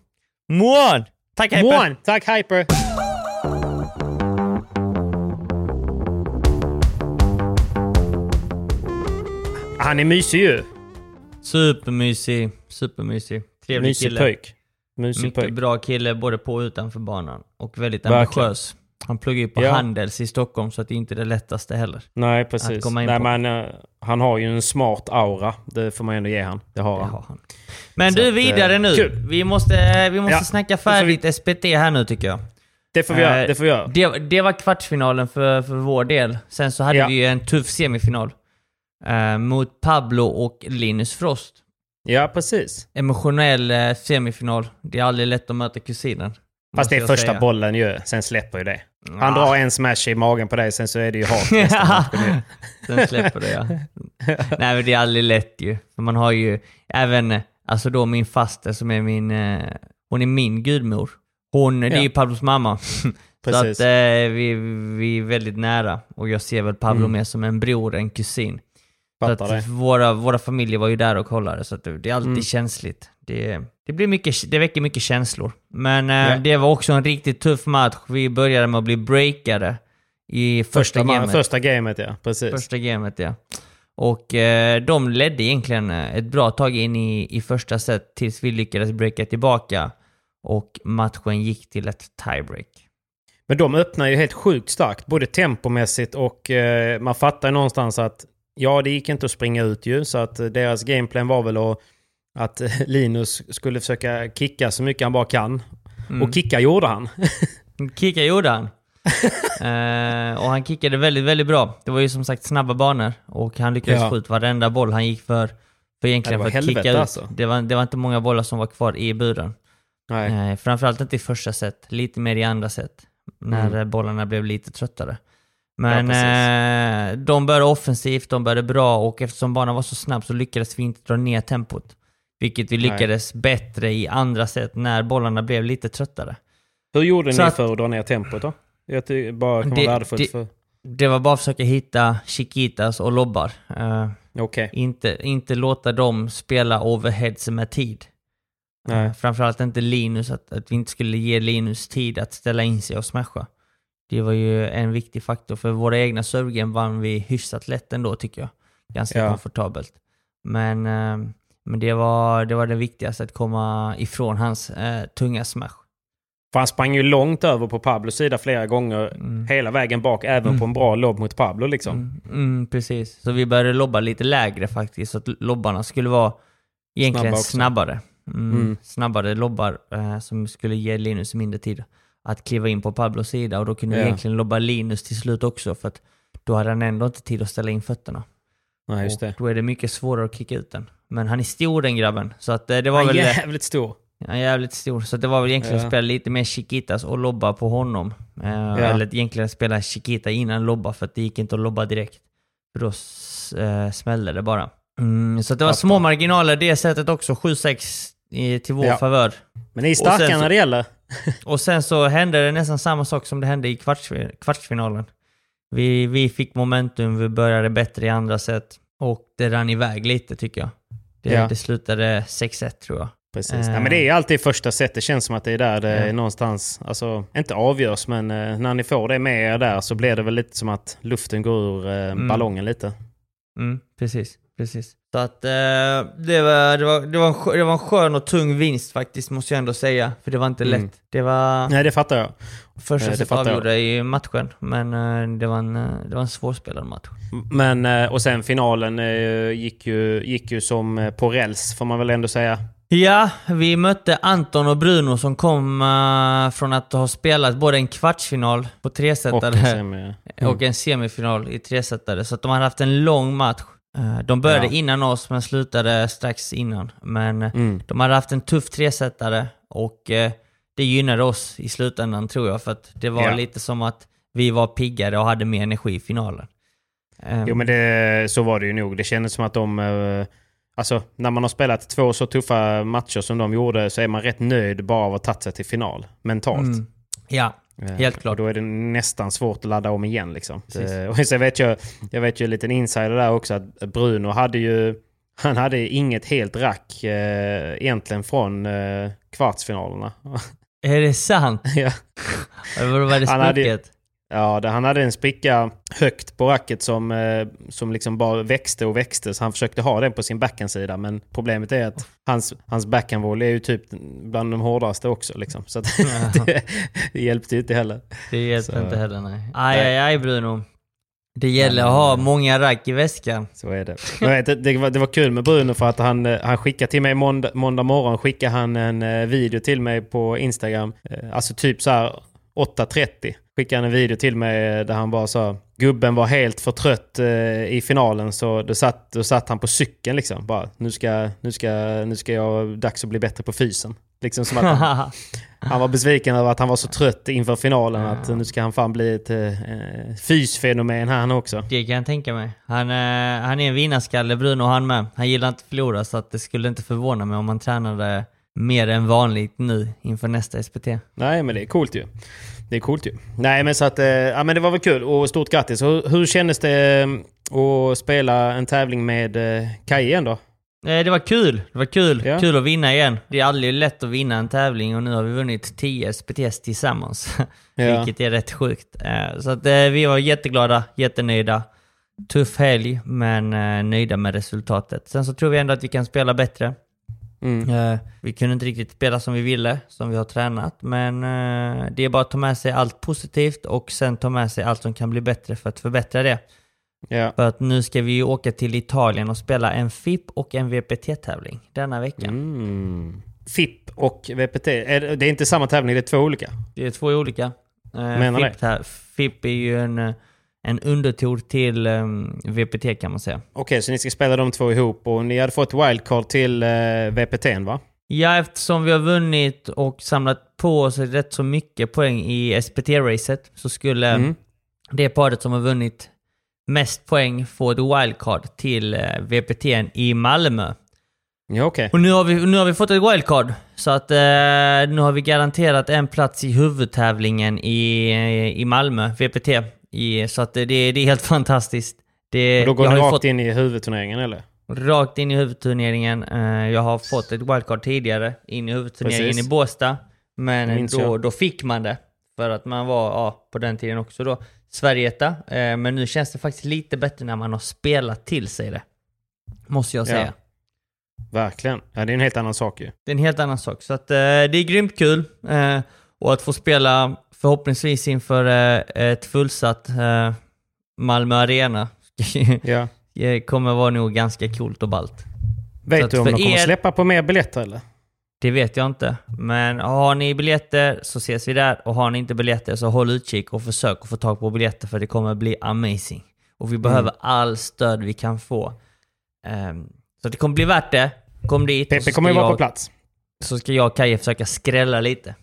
Mån! Tack Hyper! Mån! Tack Hyper! Han är mysig ju. Supermysig, supermysig. Trevlig Mysig kille. pöjk. Mysig Mycket pöjk. bra kille både på och utanför banan. Och väldigt Verkligen. ambitiös. Han pluggar ju på Ja. Handels i Stockholm så att det är inte det lättaste heller. Nej, Att precis. Nej, på. men, eh, han har ju en smart aura. Det får man ändå ge han. Det har Det han. har han. Men Så du, att, vidare eh, nu. kul. Vi måste, vi måste Ja, snacka får vi- färdigt SPT här nu tycker jag. Det får vi göra. Eh, Det får vi göra. Det, det var kvartsfinalen för, för vår del. Sen så hade Ja. vi ju en tuff semifinal. Eh, mot Pablo och Linus Frost. Ja, precis. Emotionell eh, semifinal. Det är aldrig lätt att möta kusinen. Fast det är första säga. bollen ju. Sen släpper ju det. Han Ja. drar en smash i magen på dig, sen så är det ju hat matchen ju. Sen släpper det ja. Nej men det är aldrig lätt ju. För man har ju även, Alltså då min faster som är min, eh, hon är min gudmor. Hon, det är Ja. ju Pablos mamma. så Precis. att eh, vi, vi är väldigt nära. Och jag ser väl Pablo Mm. mer som en bror, en kusin. Så Fattar att det. våra, våra familjer var ju där och kollade, så att det, det är alltid Mm. känsligt. Det, det, blir mycket, det väcker mycket känslor. Men eh, Ja. det var också en riktigt tuff match. Vi började med att bli breakade i första, Första, gamet. första gamet ja, precis. Första gamet, ja. Och eh, de ledde egentligen eh, ett bra tag in i, i första set tills vi lyckades breaka tillbaka. Och matchen gick till ett tiebreak. Men de öppnar ju helt sjukt starkt, både tempomässigt och eh, man fattar ju någonstans att ja, det gick inte att springa ut ju, så att eh, deras gameplan var väl att, att eh, Linus skulle försöka kicka så mycket han bara kan. Mm. Och kicka gjorde han. Kicka gjorde han. eh, och han kickade väldigt, väldigt bra. Det var ju som sagt snabba banor och han lyckades Ja. få ut varenda boll han gick för. För egentligen för att helvete kicka ut. alltså. Det, var, det var inte många bollar som var kvar i buren. Nej. Eh, framförallt inte i första set, lite mer i andra set. När Mm. bollarna blev lite tröttare. Men Ja, eh, de började offensivt, de började bra och eftersom banan var så snabb så lyckades vi inte dra ner tempot. Vilket vi Nej. lyckades bättre i andra set när bollarna blev lite tröttare. Hur gjorde Så ni att- för att dra ner tempot då? Jag tycker bara kan Det- vara värdefullt det- för... Det var bara att försöka hitta chiquitas och lobbar. Eh, Okej. inte, inte låta dem spela overheads med tid. Nej. Eh, framförallt inte Linus, att, att vi inte skulle ge Linus tid att ställa in sig och smasha. Det var ju en viktig faktor, för våra egna servegame vann vi hyfsat lätt ändå tycker jag. Ganska Ja. komfortabelt. Men, eh, men det, var, det var det viktigaste, att komma ifrån hans eh, tunga smash. För han sprang ju långt över på Pablos sida flera gånger, hela vägen bak, även Mm. på en bra lobb mot Pablo liksom. Mm, mm, precis. Så vi började lobba lite lägre faktiskt, så att lobbarna skulle vara egentligen Snabba snabbare. Mm, Mm. Snabbare lobbar eh, som skulle ge Linus mindre tid att kliva in på Pablos sida och då kunde Ja. egentligen lobba Linus till slut också för att då hade han ändå inte tid att ställa in fötterna. Nej, just och det. då är det mycket svårare att kicka ut den. Men han är stor den grabben, så att eh, det var Han är väl... jävligt stor. Han är jävligt stor, så det var väl egentligen Ja. att spela lite mer chiquitas och lobba på honom. Eh, Eller egentligen spela chiquita innan lobba, för att det gick inte att lobba direkt. För då eh, smällde det bara. Mm, så det var små marginaler det sättet också, 7-6 i- till vår Ja. favör. Men ni är starka så- när det gäller. Och sen så hände det nästan samma sak som det hände i kvarts, kvartsfinalen. Vi, vi fick momentum, vi började bättre i andra set och det rann iväg lite tycker jag. Det, Ja. det slutade 6-1 tror jag. Precis. Eh. Ja, men det är alltid första set. Det känns som att det är där det Ja. någonstans, alltså inte avgörs, men eh, när ni får det med er där så blir det väl lite som att luften går ur eh, Mm. ballongen lite. Mm, precis, precis. Så att eh, det, var, det, var, det, var en, skö- det var en skön och tung vinst faktiskt, måste jag ändå säga. För det var inte Mm. lätt. Det var Nej, det fattar jag. första eh, set jag. avgjorde i matchen, men eh, det, var en, eh, det var en svårspelad match. Men, eh, och sen finalen eh, gick ju, gick ju som eh, på räls, får man väl ändå säga. Ja, vi mötte Anton och Bruno som kom eh, från att ha spelat både en kvartsfinal på Och tresetare en semi. Mm. och en semifinal i tresetare. Så att de hade haft en lång match. Eh, De började Ja. innan oss men slutade strax innan. Men eh, Mm. de hade haft en tuff tresetare och eh, det gynnade oss i slutändan tror jag. För att det var Ja. lite som att vi var piggare och hade mer energi i finalen. Eh, Jo men det, så var det ju nog. Det kändes som att de... Alltså när man har spelat två så tuffa matcher som de gjorde så är man rätt nöjd bara av att ha tagit sig till final. Mentalt. Mm. Ja, helt klart. Då är det nästan svårt att ladda om igen liksom. Eh, Och sen vet jag, jag vet ju en liten insider där också att Bruno hade ju... Han hade inget helt rack eh, egentligen från eh, kvartsfinalerna. Är det sant? ja. Eller var det sprucket? Ja, det, han hade en spricka högt på racket som, eh, som liksom bara växte och växte. Så han försökte ha den på sin backhandsida. Men problemet är att hans, hans backhandvolley är ju typ bland de hårdaste också. Liksom. Så det, det hjälpte ju inte heller. Det hjälper Så- inte heller nej. Aj, aj, aj Bruno. Det gäller att ha många rack i väskan. Så är det. Vet, det, var, det var kul med Bruno för att han, eh, han skickade till mig måndag, måndag morgon skickade han en eh, video till mig på Instagram. Alltså typ så här 8.30 skickade han en video till mig eh, där han bara sa Gubben var helt för trött eh, i finalen så då satt, då satt han på cykeln liksom. Bara, nu ska, nu ska, nu ska jag, dags att bli bättre på fysen. Liksom som att han, han var besviken över att han var så trött inför finalen. Att nu ska han fan bli ett eh, fysfenomen här han också. Det kan jag tänka mig. Han, eh, han är en vinnarskalle Bruno han med. Han gillar inte att förlora så att det skulle inte förvåna mig om han tränade mer än vanligt nu inför nästa SPT. Nej, men det är coolt ju. Det är coolt ju. Nej, men så att... eh, Ja, men det var väl kul och stort grattis. Hur, hur kändes det eh, att spela en tävling med eh, Kaj igen då? Det var kul. Det var kul. Ja. Kul att vinna igen. Det är aldrig lätt att vinna en tävling och nu har vi vunnit 10 SPTs tillsammans. Ja. Vilket är rätt sjukt. Så att vi var jätteglada, jättenöjda. Tuff helg, men nöjda med resultatet. Sen så tror vi ändå att vi kan spela bättre. Mm. Eh, Vi kunde inte riktigt spela som vi ville, som vi har tränat. Men eh, det är bara att ta med sig allt positivt och sen ta med sig allt som kan bli bättre för att förbättra det. Ja. För att nu ska vi ju åka till Italien och spela en FIP och en VPT-tävling denna vecka. Mm. FIP och VPT. Är det, det är inte samma tävling, det är två olika? Det är två olika. Menar FIP, här, FIP är ju en, eh, en undertor till eh, VPT kan man säga. Okej, så ni ska spela de två ihop och ni hade fått wildcard till eh, VPT'n va? Ja, eftersom vi har vunnit och samlat på oss rätt så mycket poäng i SPT-racet så skulle Mm. det paret som har vunnit mest poäng få ett wildcard till eh, VPT'n i Malmö. Ja, okej. Och nu har, vi, nu har vi fått ett wildcard. Så att eh, nu har vi garanterat en plats i huvudtävlingen i, i Malmö, VPT. I, så att det, det är helt fantastiskt. Det, Och då går jag ni rakt fått in i huvudturneringen eller? rakt in i huvudturneringen. Eh, jag har fått ett wildcard tidigare in i huvudturneringen Precis. i Båstad. Men då, då fick man det. För att man var, ja, på den tiden också då, Sverigeetta. Eh, men nu känns det faktiskt lite bättre när man har spelat till sig det. Måste jag säga. Ja. Verkligen. Ja, det är en helt annan sak ju. Det är en helt annan sak. Så att, eh, det är grymt kul. Eh, och att få spela förhoppningsvis inför eh, ett fullsatt eh, Malmö Arena Ja. kommer vara nog ganska coolt och ballt. Vet du om de kommer er- släppa på mer biljetter eller? Det vet jag inte. Men har ni biljetter så ses vi där. Och har ni inte biljetter så håll utkik och försök att få tag på biljetter för det kommer bli amazing. Och vi behöver all stöd vi kan få. Ehm, så det kommer bli värt det. Kom dit. PP kommer ju vara på plats. Så ska jag och Kaje försöka skrälla lite.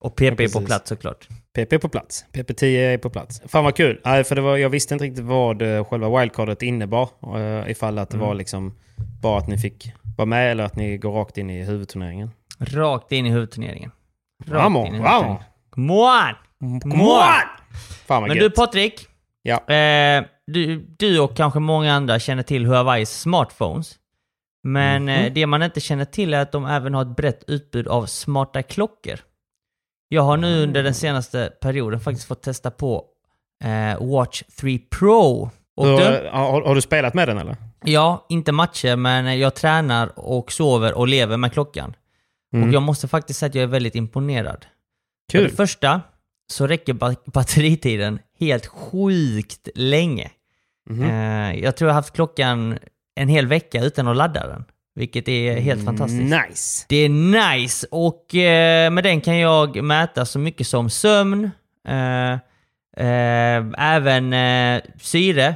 Och PP är på plats såklart. PP är på plats. PP10 är på plats. Fan vad kul. Nej, för det var, jag visste inte riktigt vad eh, själva wildcardet innebar. Uh, ifall att det Mm. var liksom bara att ni fick vara med eller att ni går rakt in i huvudturneringen. Rakt in i huvudturneringen. Vamos, in i huvudturneringen. Come on! Come on! Fan vad Men gött. du Patrik. Ja. Eh, du, du och kanske många andra känner till Huaweis smartphones. Men Mhm. eh, det man inte känner till är att de även har ett brett utbud av smarta klockor. Jag har nu under den senaste perioden faktiskt fått testa på eh, Watch 3 Pro. Och Hur, du, eh, har, har du spelat med den eller? ja, inte matcher, men jag tränar och sover och lever med klockan. Mm. Och jag måste faktiskt säga att jag är väldigt imponerad. För Kul. det första så räcker ba- batteritiden helt sjukt länge. Mhm. Eh, jag tror jag har haft klockan en hel vecka utan att ladda den. Vilket är helt fantastiskt. Nice. Det är nice och eh, med den kan jag mäta så mycket som sömn, eh, eh, även eh, syre,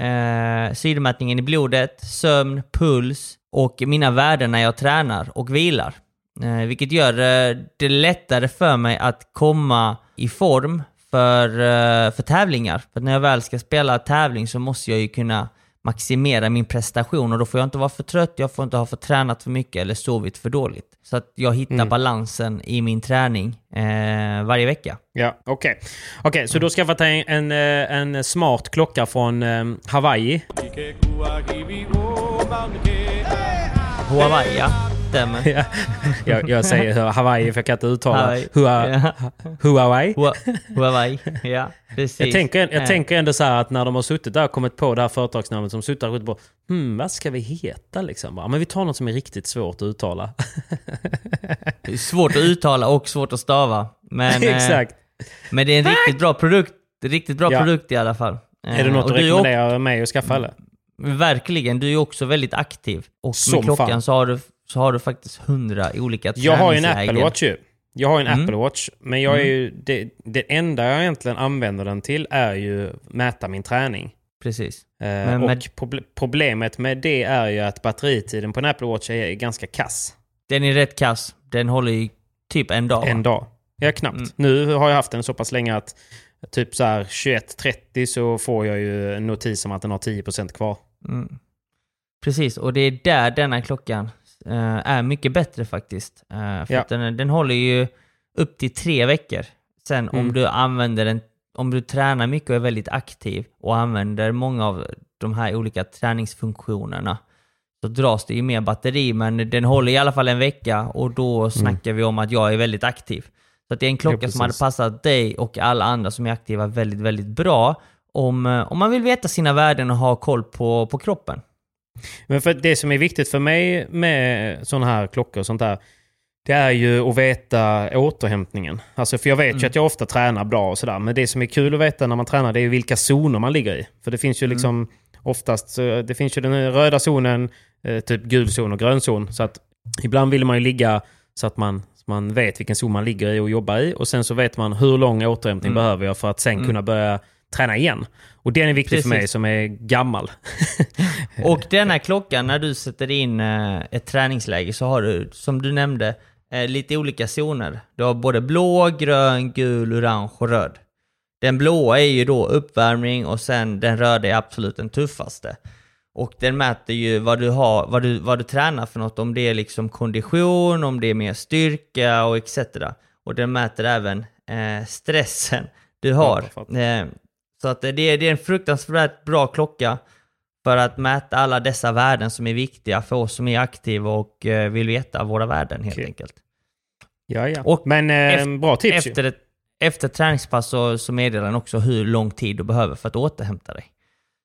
eh, syremätningen i blodet, sömn, puls och mina värden när jag tränar och vilar. Eh, vilket gör eh, det lättare för mig att komma i form för, eh, för tävlingar. För när jag väl ska spela tävling så måste jag ju kunna maximera min prestation och då får jag inte vara för trött, jag får inte ha för tränat för mycket eller sovit för dåligt. Så att jag hittar Mm. balansen i min träning eh, varje vecka. Ja, okej. Okej, så du har skaffat dig en, eh, en smart klocka från eh, Hawaii. Huawei, ja. Stämmer. Ja, jag, jag säger Hawaii för jag kan inte uttala Hawaii. Hua. Huawei. Hua- Huawei, ja. Precis. Jag tänker, jag Eh, tänker ändå så här att när de har suttit där och kommit på det här företagsnamnet som suttit där och på hmm, vad ska vi heta liksom? Men vi tar något som är riktigt svårt att uttala. svårt att uttala och svårt att stava. Men, eh, Exakt. men det är en riktigt bra produkt. Riktigt bra Ja. produkt i alla fall. Är det Eh, något och du rekommenderar mig att skaffa eller? Verkligen, du är också väldigt aktiv. Och Som med klockan fan. så har, du, så har du faktiskt hundra olika Jag har ju en. Apple Watch ju. Jag har ju en Mm. Apple Watch. Men jag är Mm. ju, det, det enda jag egentligen använder den till är ju mäta min träning. Precis. Eh, Men och proble- problemet med det är ju att batteritiden på en Apple Watch är ganska kass. Den är rätt kass. Den håller i typ en dag. En dag. Ja, knappt. Mm. Nu har jag haft den så pass länge att typ så här 21.30 så får jag ju en notis om att den har 10% kvar. Mm. Precis, och det är där denna klockan är mycket bättre faktiskt. Eh, för Ja. den, den håller ju upp till tre veckor. Sen om Mm. du använder den, om du tränar mycket och är väldigt aktiv och använder många av de här olika träningsfunktionerna så dras det ju mer batteri, men den håller i alla fall en vecka och då snackar vi om att jag är väldigt aktiv. Så att det är en klocka Mm. Ja, som hade passat dig och alla andra som är aktiva väldigt, väldigt bra om, eh, om man vill veta sina värden och ha koll på, på kroppen. Men för det som är viktigt för mig med sådana här klockor och sånt där, det är ju att veta återhämtningen. Alltså för jag vet ju Mm. att jag ofta tränar bra och sådär, men det som är kul att veta när man tränar det är ju vilka zoner man ligger i. För det finns ju liksom oftast, det finns ju den röda zonen, eh, typ gul zon och grön zon. Så att ibland vill man ju ligga så att man, så man vet vilken zon man ligger i och jobbar i. Och sen så vet man hur lång återhämtning Mm. behöver jag för att sen Mm. kunna börja träna igen. Och den är viktig för mig Precis. som är gammal. Och denna klockan, när du sätter in eh, ett träningsläge så har du, som du nämnde, eh, lite olika zoner. Du har både blå, grön, gul, orange och röd. Den blåa är ju då uppvärmning och sen den röda är absolut den tuffaste. Och den mäter ju vad du, har, vad, du, vad du tränar för något, om det är liksom kondition, om det är mer styrka och etc. Och den mäter även eh, stressen du har. Eh, så att det, är- en fruktansvärt bra klocka för att mäta alla dessa värden som är viktiga för oss som är aktiva och eh, vill veta våra värden helt enkelt. Ja, ja. Och Men eh, bra tips ju. efter ett, efter träningspass så, så meddelar den också hur lång tid du behöver för att återhämta dig.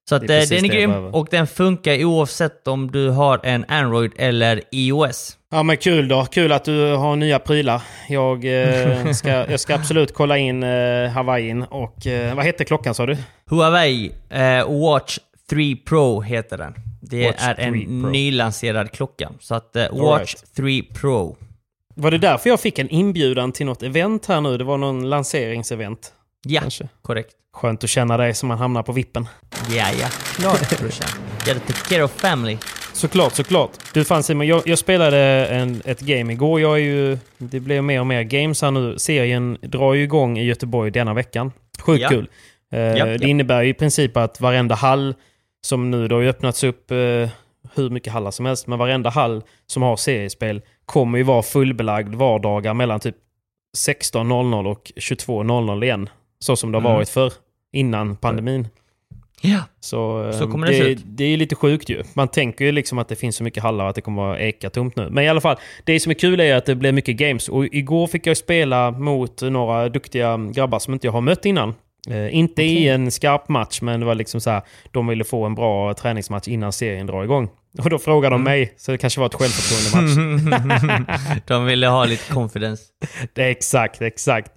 Så att, Det är eh, den är grym och den funkar oavsett om du har en Android eller iOS. Ja men kul då. Kul att du har nya prylar. Jag, eh, ska, jag ska absolut kolla in eh, Hawaiiin och eh, vad hette klockan sa du? Huawei eh, Watch 3 Pro heter den. Det Watch är en 3 Pro. nylanserad klocka. Så att eh, Watch 3 Pro. Var det därför jag fick en inbjudan till något event här nu? Det var någon lanseringsevent. Ja, Kanske. korrekt. Skönt att känna dig som man hamnar på vippen. Ja, ja. Klart brorsan. Gotta take care of family. Såklart, såklart. Du fan Simon, jag, jag spelade en, ett game igår. Jag är ju, det blir mer och mer games här nu. Serien drar ju igång i Göteborg denna veckan. Sjukt Ja. kul. Eh, Ja, det ja. innebär ju i princip att varenda hall som nu, det har ju öppnats upp eh, hur mycket hallar som helst, men varenda hall som har seriespel kommer ju vara fullbelagd vardagar mellan typ 16.00 och 22.00 igen. Så som det har Mm. varit för innan pandemin. Ja. Så, Så eh, kommer det se det, ut. det är lite sjukt ju. Man tänker ju liksom att det finns så mycket hallar att det kommer vara eka tomt nu. Men i alla fall, det som är kul är att det blir mycket games. Och igår fick jag spela mot några duktiga grabbar som inte jag har mött innan. Eh, inte i en skarp match, men det var liksom så här, de ville få en bra träningsmatch innan serien drar igång. Och då frågade Mm. de mig, så det kanske var ett självförtroende-match. De ville ha lite confidence. Det exakt, exakt.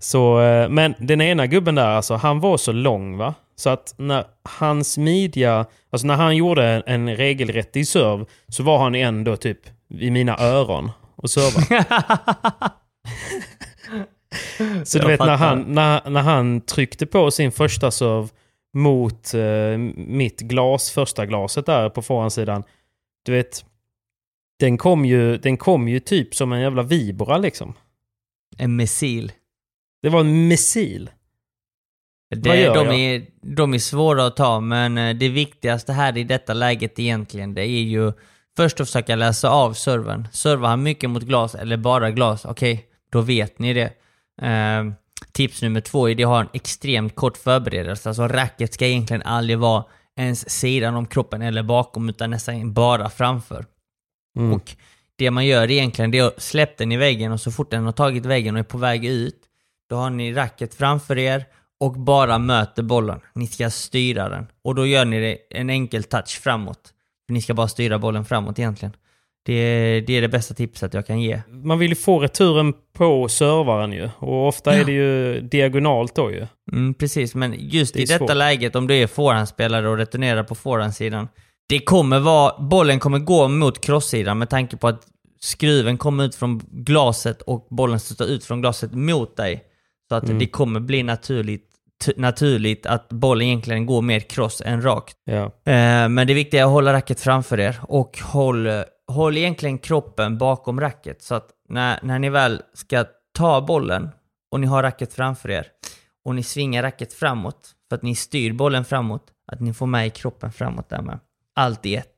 Så, eh, men den ena gubben där, alltså, han var så lång va? Så att när hans midja, alltså när han gjorde en, regelrättig serv så var han ändå typ i mina öron och serva. så du vet när han, när, när han tryckte på sin första serv mot eh, mitt glas, första glaset där på forehandsidan. Du vet, den kom, ju, den kom ju typ som en jävla vibora liksom. En missil. Det var en missil. Det, de, jag? är, de är svåra att ta, men eh, det viktigaste här i detta läget egentligen, det är ju först att försöka läsa av servern. Servar han mycket mot glas eller bara glas, okej, då vet ni det. Eh, tips nummer två är att ha en extremt kort förberedelse. Alltså racket ska egentligen aldrig vara ens sidan om kroppen eller bakom, utan nästan bara framför. Mm. Och det man gör egentligen, det är att släppa den i väggen och så fort den har tagit väggen och är på väg ut, då har ni racket framför er och bara möter bollen. Ni ska styra den. Och då gör ni det en enkel touch framåt. Ni ska bara styra bollen framåt egentligen. Det är, det är det bästa tipset jag kan ge. Man vill ju få returen på servaren ju. Och ofta Ja. är det ju diagonalt då ju. Mm, precis, men just Det i detta svårt. läget, om du är forehandspelare och returnerar på forehandsidan, det kommer vara, bollen kommer gå mot crosssidan med tanke på att skruven kommer ut från glaset och bollen stöter ut från glaset mot dig. Så att Mm. det kommer bli naturligt naturligt att bollen egentligen går mer cross än rakt. Ja. Eh, men det viktiga är att hålla racket framför er och håll, håll egentligen kroppen bakom racket. Så att när, när ni väl ska ta bollen och ni har racket framför er och ni svingar racket framåt för att ni styr bollen framåt, att ni får med i kroppen framåt där med. Allt i ett.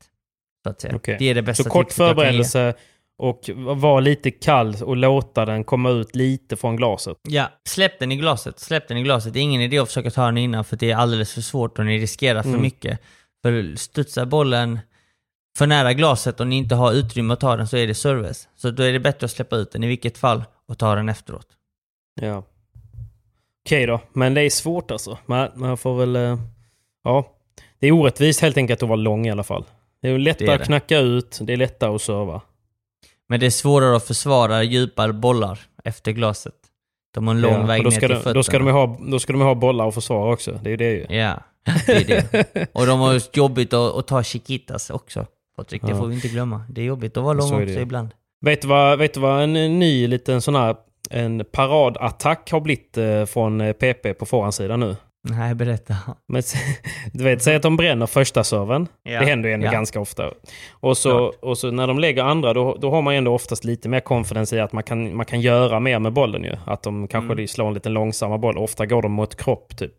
Så att säga. Okej. Det är det bästa Så kort förberedelse och vara lite kall och låta den komma ut lite från glaset. Ja, släpp den i glaset. Släpp den i glaset. Det är ingen idé att försöka ta den innan för det är alldeles för svårt och ni riskerar för Mm. mycket. För studsar bollen för nära glaset och ni inte har utrymme att ta den så är det service. Så då är det bättre att släppa ut den i vilket fall och ta den efteråt. Ja. Okej då, men det är svårt alltså. Man, man får väl... eh, Ja. Det är orättvist helt enkelt att vara lång i alla fall. Det är lättare Det är att det. knacka ut, det är lättare att serva. Men det är svårare att försvara djupa bollar efter glaset. De har en lång Ja, väg ner ska, till de, fötterna. då, ska de ha, då ska de ha bollar att försvara också. Det är ju det ju. Ja, det är det. Och de har jobbigt att, att ta chiquitas också. Patrik, det Ja. får vi inte glömma. Det är jobbigt att vara lång det också ibland. Vet du vad, vet du vad en ny liten sån här en paradattack har blivit eh, från eh, PP på forehandsidan nu? Nej, berätta. Men, du vet, säg att de bränner första serven. Ja. Det händer ju ändå Ja. ganska ofta. Och så, och så när de lägger andra, då, då har man ju ändå oftast lite mer confidence i att man kan, man kan göra mer med bollen ju. Att de kanske Mm. slår en lite långsamma boll. Ofta går de mot kropp typ.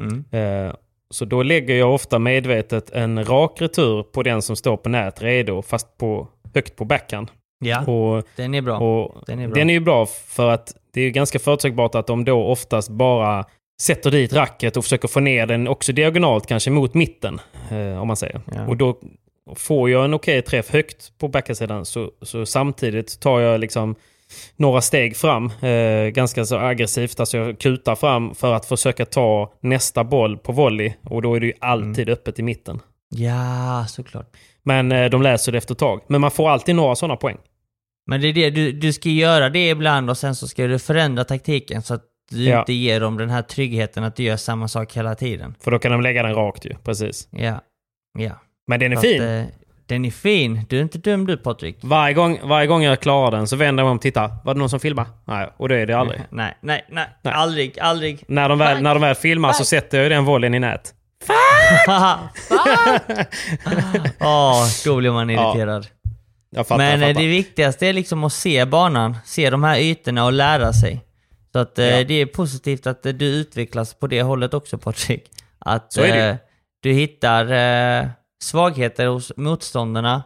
Mm. Eh, så då lägger jag ofta medvetet en rak retur på den som står på nät redo, fast på, högt på backhand. Ja, Och, den är bra. och Den är bra. den är ju bra för att det är ganska förutsägbart att de då oftast bara sätter dit racket och försöker få ner den också diagonalt kanske mot mitten. Eh, om man säger. Ja. Och då får jag en okej träff högt på backhandsidan så, så samtidigt tar jag liksom några steg fram. Eh, ganska så aggressivt. Alltså jag kutar fram för att försöka ta nästa boll på volley. Och då är det ju alltid öppet i mitten. Ja, såklart. Men eh, de läser det efter ett tag. Men man får alltid några sådana poäng. Men det är det, du, du ska göra det ibland och sen så ska du förändra taktiken så att du Ja. inte ger dem den här tryggheten att du gör samma sak hela tiden. För då kan de lägga den rakt ju. Precis. Ja. Ja. Men den är Så fin. Eh, den är fin. Du är inte dum du Patrik. Varje gång, varje gång jag klarar den så vänder jag mig om och tittar. Var det någon som filmar? Nej, och det är det aldrig. Nej, nej, nej. Nej. Aldrig, aldrig. När de väl, när de väl filmar så sätter jag den volleyn i nät. Åh, då blir man Ja, irriterad. Jag fattar, Men eh, det viktigaste är liksom att se banan, se de här ytorna och lära sig. Så att eh, Ja. det är positivt att eh, du utvecklas på det hållet också Patrik. Att eh, du hittar svagheter hos motståndarna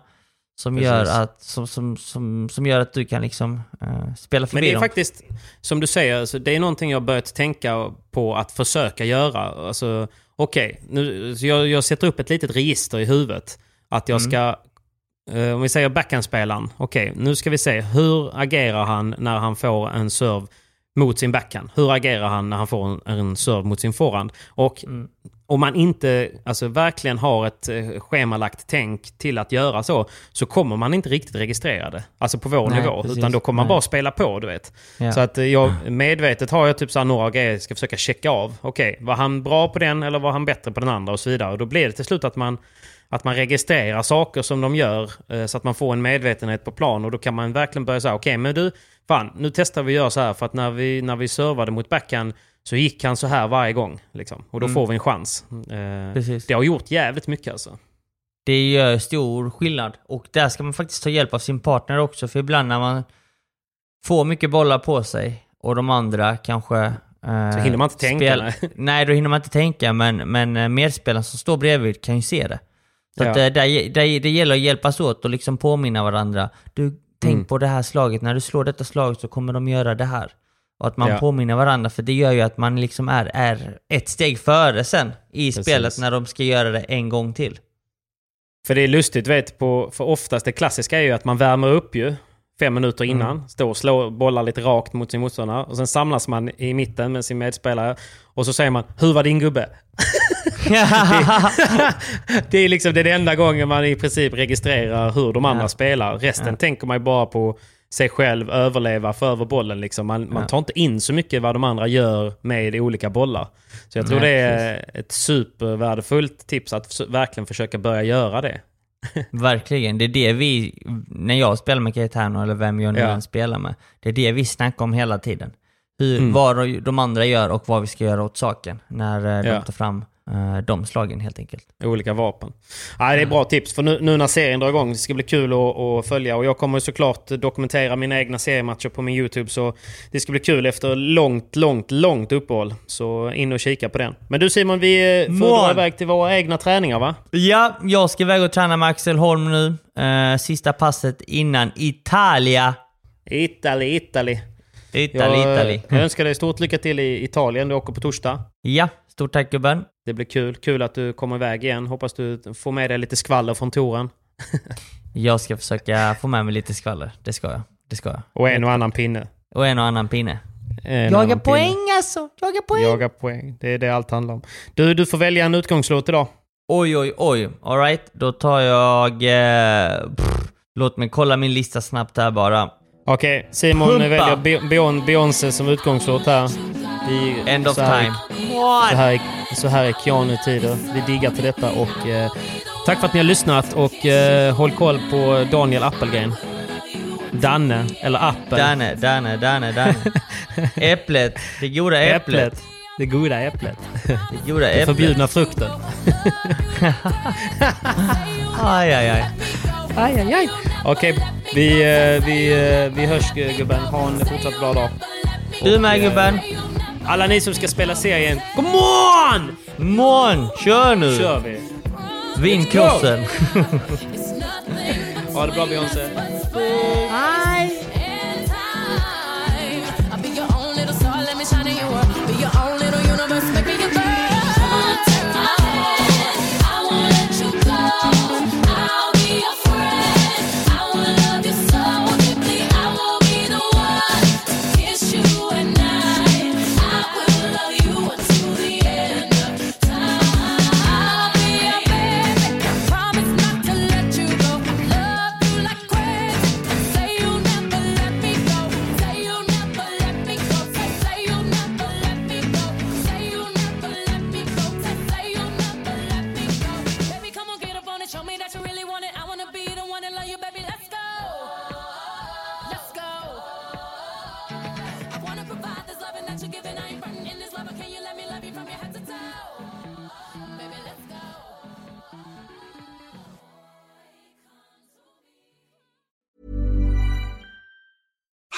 som Precis. gör, att, som, som, som, som gör att du kan liksom eh, spela förbi Men det är dem. faktiskt, som du säger, alltså, det är någonting jag börjat tänka på att försöka göra. Alltså, Okej, nu så jag, jag sätter upp ett litet register i huvudet. Att jag Mm. ska, eh, om vi säger backhandspelaren, okej, nu ska vi se hur agerar han när han får en serve mot sin backhand? Hur agerar han när han får en, en serve mot sin forehand? Och Mm. om man inte alltså, verkligen har ett eh, schemalagt tänk till att göra så, så kommer man inte riktigt registrera det. Alltså på vår Nej, nivå. precis. Utan då kommer man Nej. bara spela på, du vet. Ja. Så att eh, jag medvetet har jag typ så här några grejer jag ska försöka checka av. Okej, var han bra på den eller var han bättre på den andra och så vidare. Och då blir det till slut att man, att man registrerar saker som de gör eh, så att man får en medvetenhet på plan. Och då kan man verkligen börja säga, okej men du, fan nu testar vi att göra så här för att när vi, när vi servade mot backhand så gick han så här varje gång. Liksom. Och då Mm. får vi en chans. Eh, Precis. det har gjort jävligt mycket alltså. Det gör stor skillnad. Och där ska man faktiskt ta hjälp av sin partner också. För ibland när man får mycket bollar på sig och de andra kanske... Eh, Så hinner man inte tänka, nej. nej, då hinner man inte tänka. Men, men medspelaren som står bredvid kan ju se det. Så att, Ja. eh, där, där, det gäller att hjälpas åt och liksom påminna varandra. Du, tänk Mm. på det här slaget. När du slår detta slag så kommer de göra det här. Och att man Ja. påminner varandra, för det gör ju att man liksom är, är ett steg före sen i Precis. spelet när de ska göra det en gång till. För det är lustigt, vet, på, för oftast det klassiska är ju att man värmer upp ju fem minuter Mm. innan. Står och slår bollar lite rakt mot sin motståndare. Och sen samlas man i mitten med sin medspelare. Och så säger man “Hur var din gubbe?” Det är liksom det är enda gången man i princip registrerar hur de andra Ja. spelar. Resten Ja. tänker man ju bara på sig själv, överleva, få över bollen. Liksom. Man, man Ja. tar inte in så mycket vad de andra gör med olika bollar. Så jag tror Nej, det är ett supervärdefullt tips att verkligen försöka börja göra det. Verkligen. Det är det vi, när jag spelar med Caetano eller vem jag nu Ja. än spelar med, det är det vi snackar om hela tiden. hur, Mm. vad de andra gör och vad vi ska göra åt saken när eh, de Ja. tar fram de slagen helt enkelt. Olika vapen. Ja, det är bra tips, för nu, nu när serien drar igång, det ska bli kul att, att följa. Och jag kommer såklart dokumentera mina egna seriematcher på min YouTube, så det ska bli kul efter långt, långt, långt uppehåll. Så in och kika på den. Men du Simon, vi eh, får Mål. dra iväg till våra egna träningar va? Ja, jag ska iväg och träna med Axel Holm nu. Eh, sista passet innan Italia. Italy, Italy. Italy, jag, Italy. Jag önskar dig stort lycka till i Italien. Du åker på torsdag. Ja, stort tack gubben. Det blir kul. Kul att du kommer iväg igen. Hoppas du får med dig lite skvaller från touren. Jag ska försöka få med mig lite skvaller. Det ska jag. Det ska jag. Och en och annan pinne. Och en och annan pinne. En Jaga poäng pinne. alltså! Jaga poäng! Jaga poäng. Det är det allt handlar om. Du, du får välja en utgångslåt idag. Oj, oj, oj. Alright, då tar jag... Eh, pff, låt mig kolla min lista snabbt här bara. Okej, Simon Pumpa. väljer Be- Beyon- Beyoncé som utgångslåt här. I, End of så här- time. Så här, är- så här är Keanu-tider. Vi diggar till detta och eh, tack för att ni har lyssnat och eh, håll koll på Daniel Appelgren. Danne, eller Appel. Danne, Danne, Danne, Danne. Äpplet. Det goda äpplet. Det goda äpplet. Det goda Den äpplet. förbjudna frukten. Aj, aj, aj. Aj, aj, aj. Okej, vi, eh, vi, eh, vi hörs gu- gubben. Ha en fortsatt bra dag. Du med eh, gubben. Alla ni som ska spela serien, come on! Mån, kör nu! kör vi! Vinn krossen. Ha det bra Beyoncé.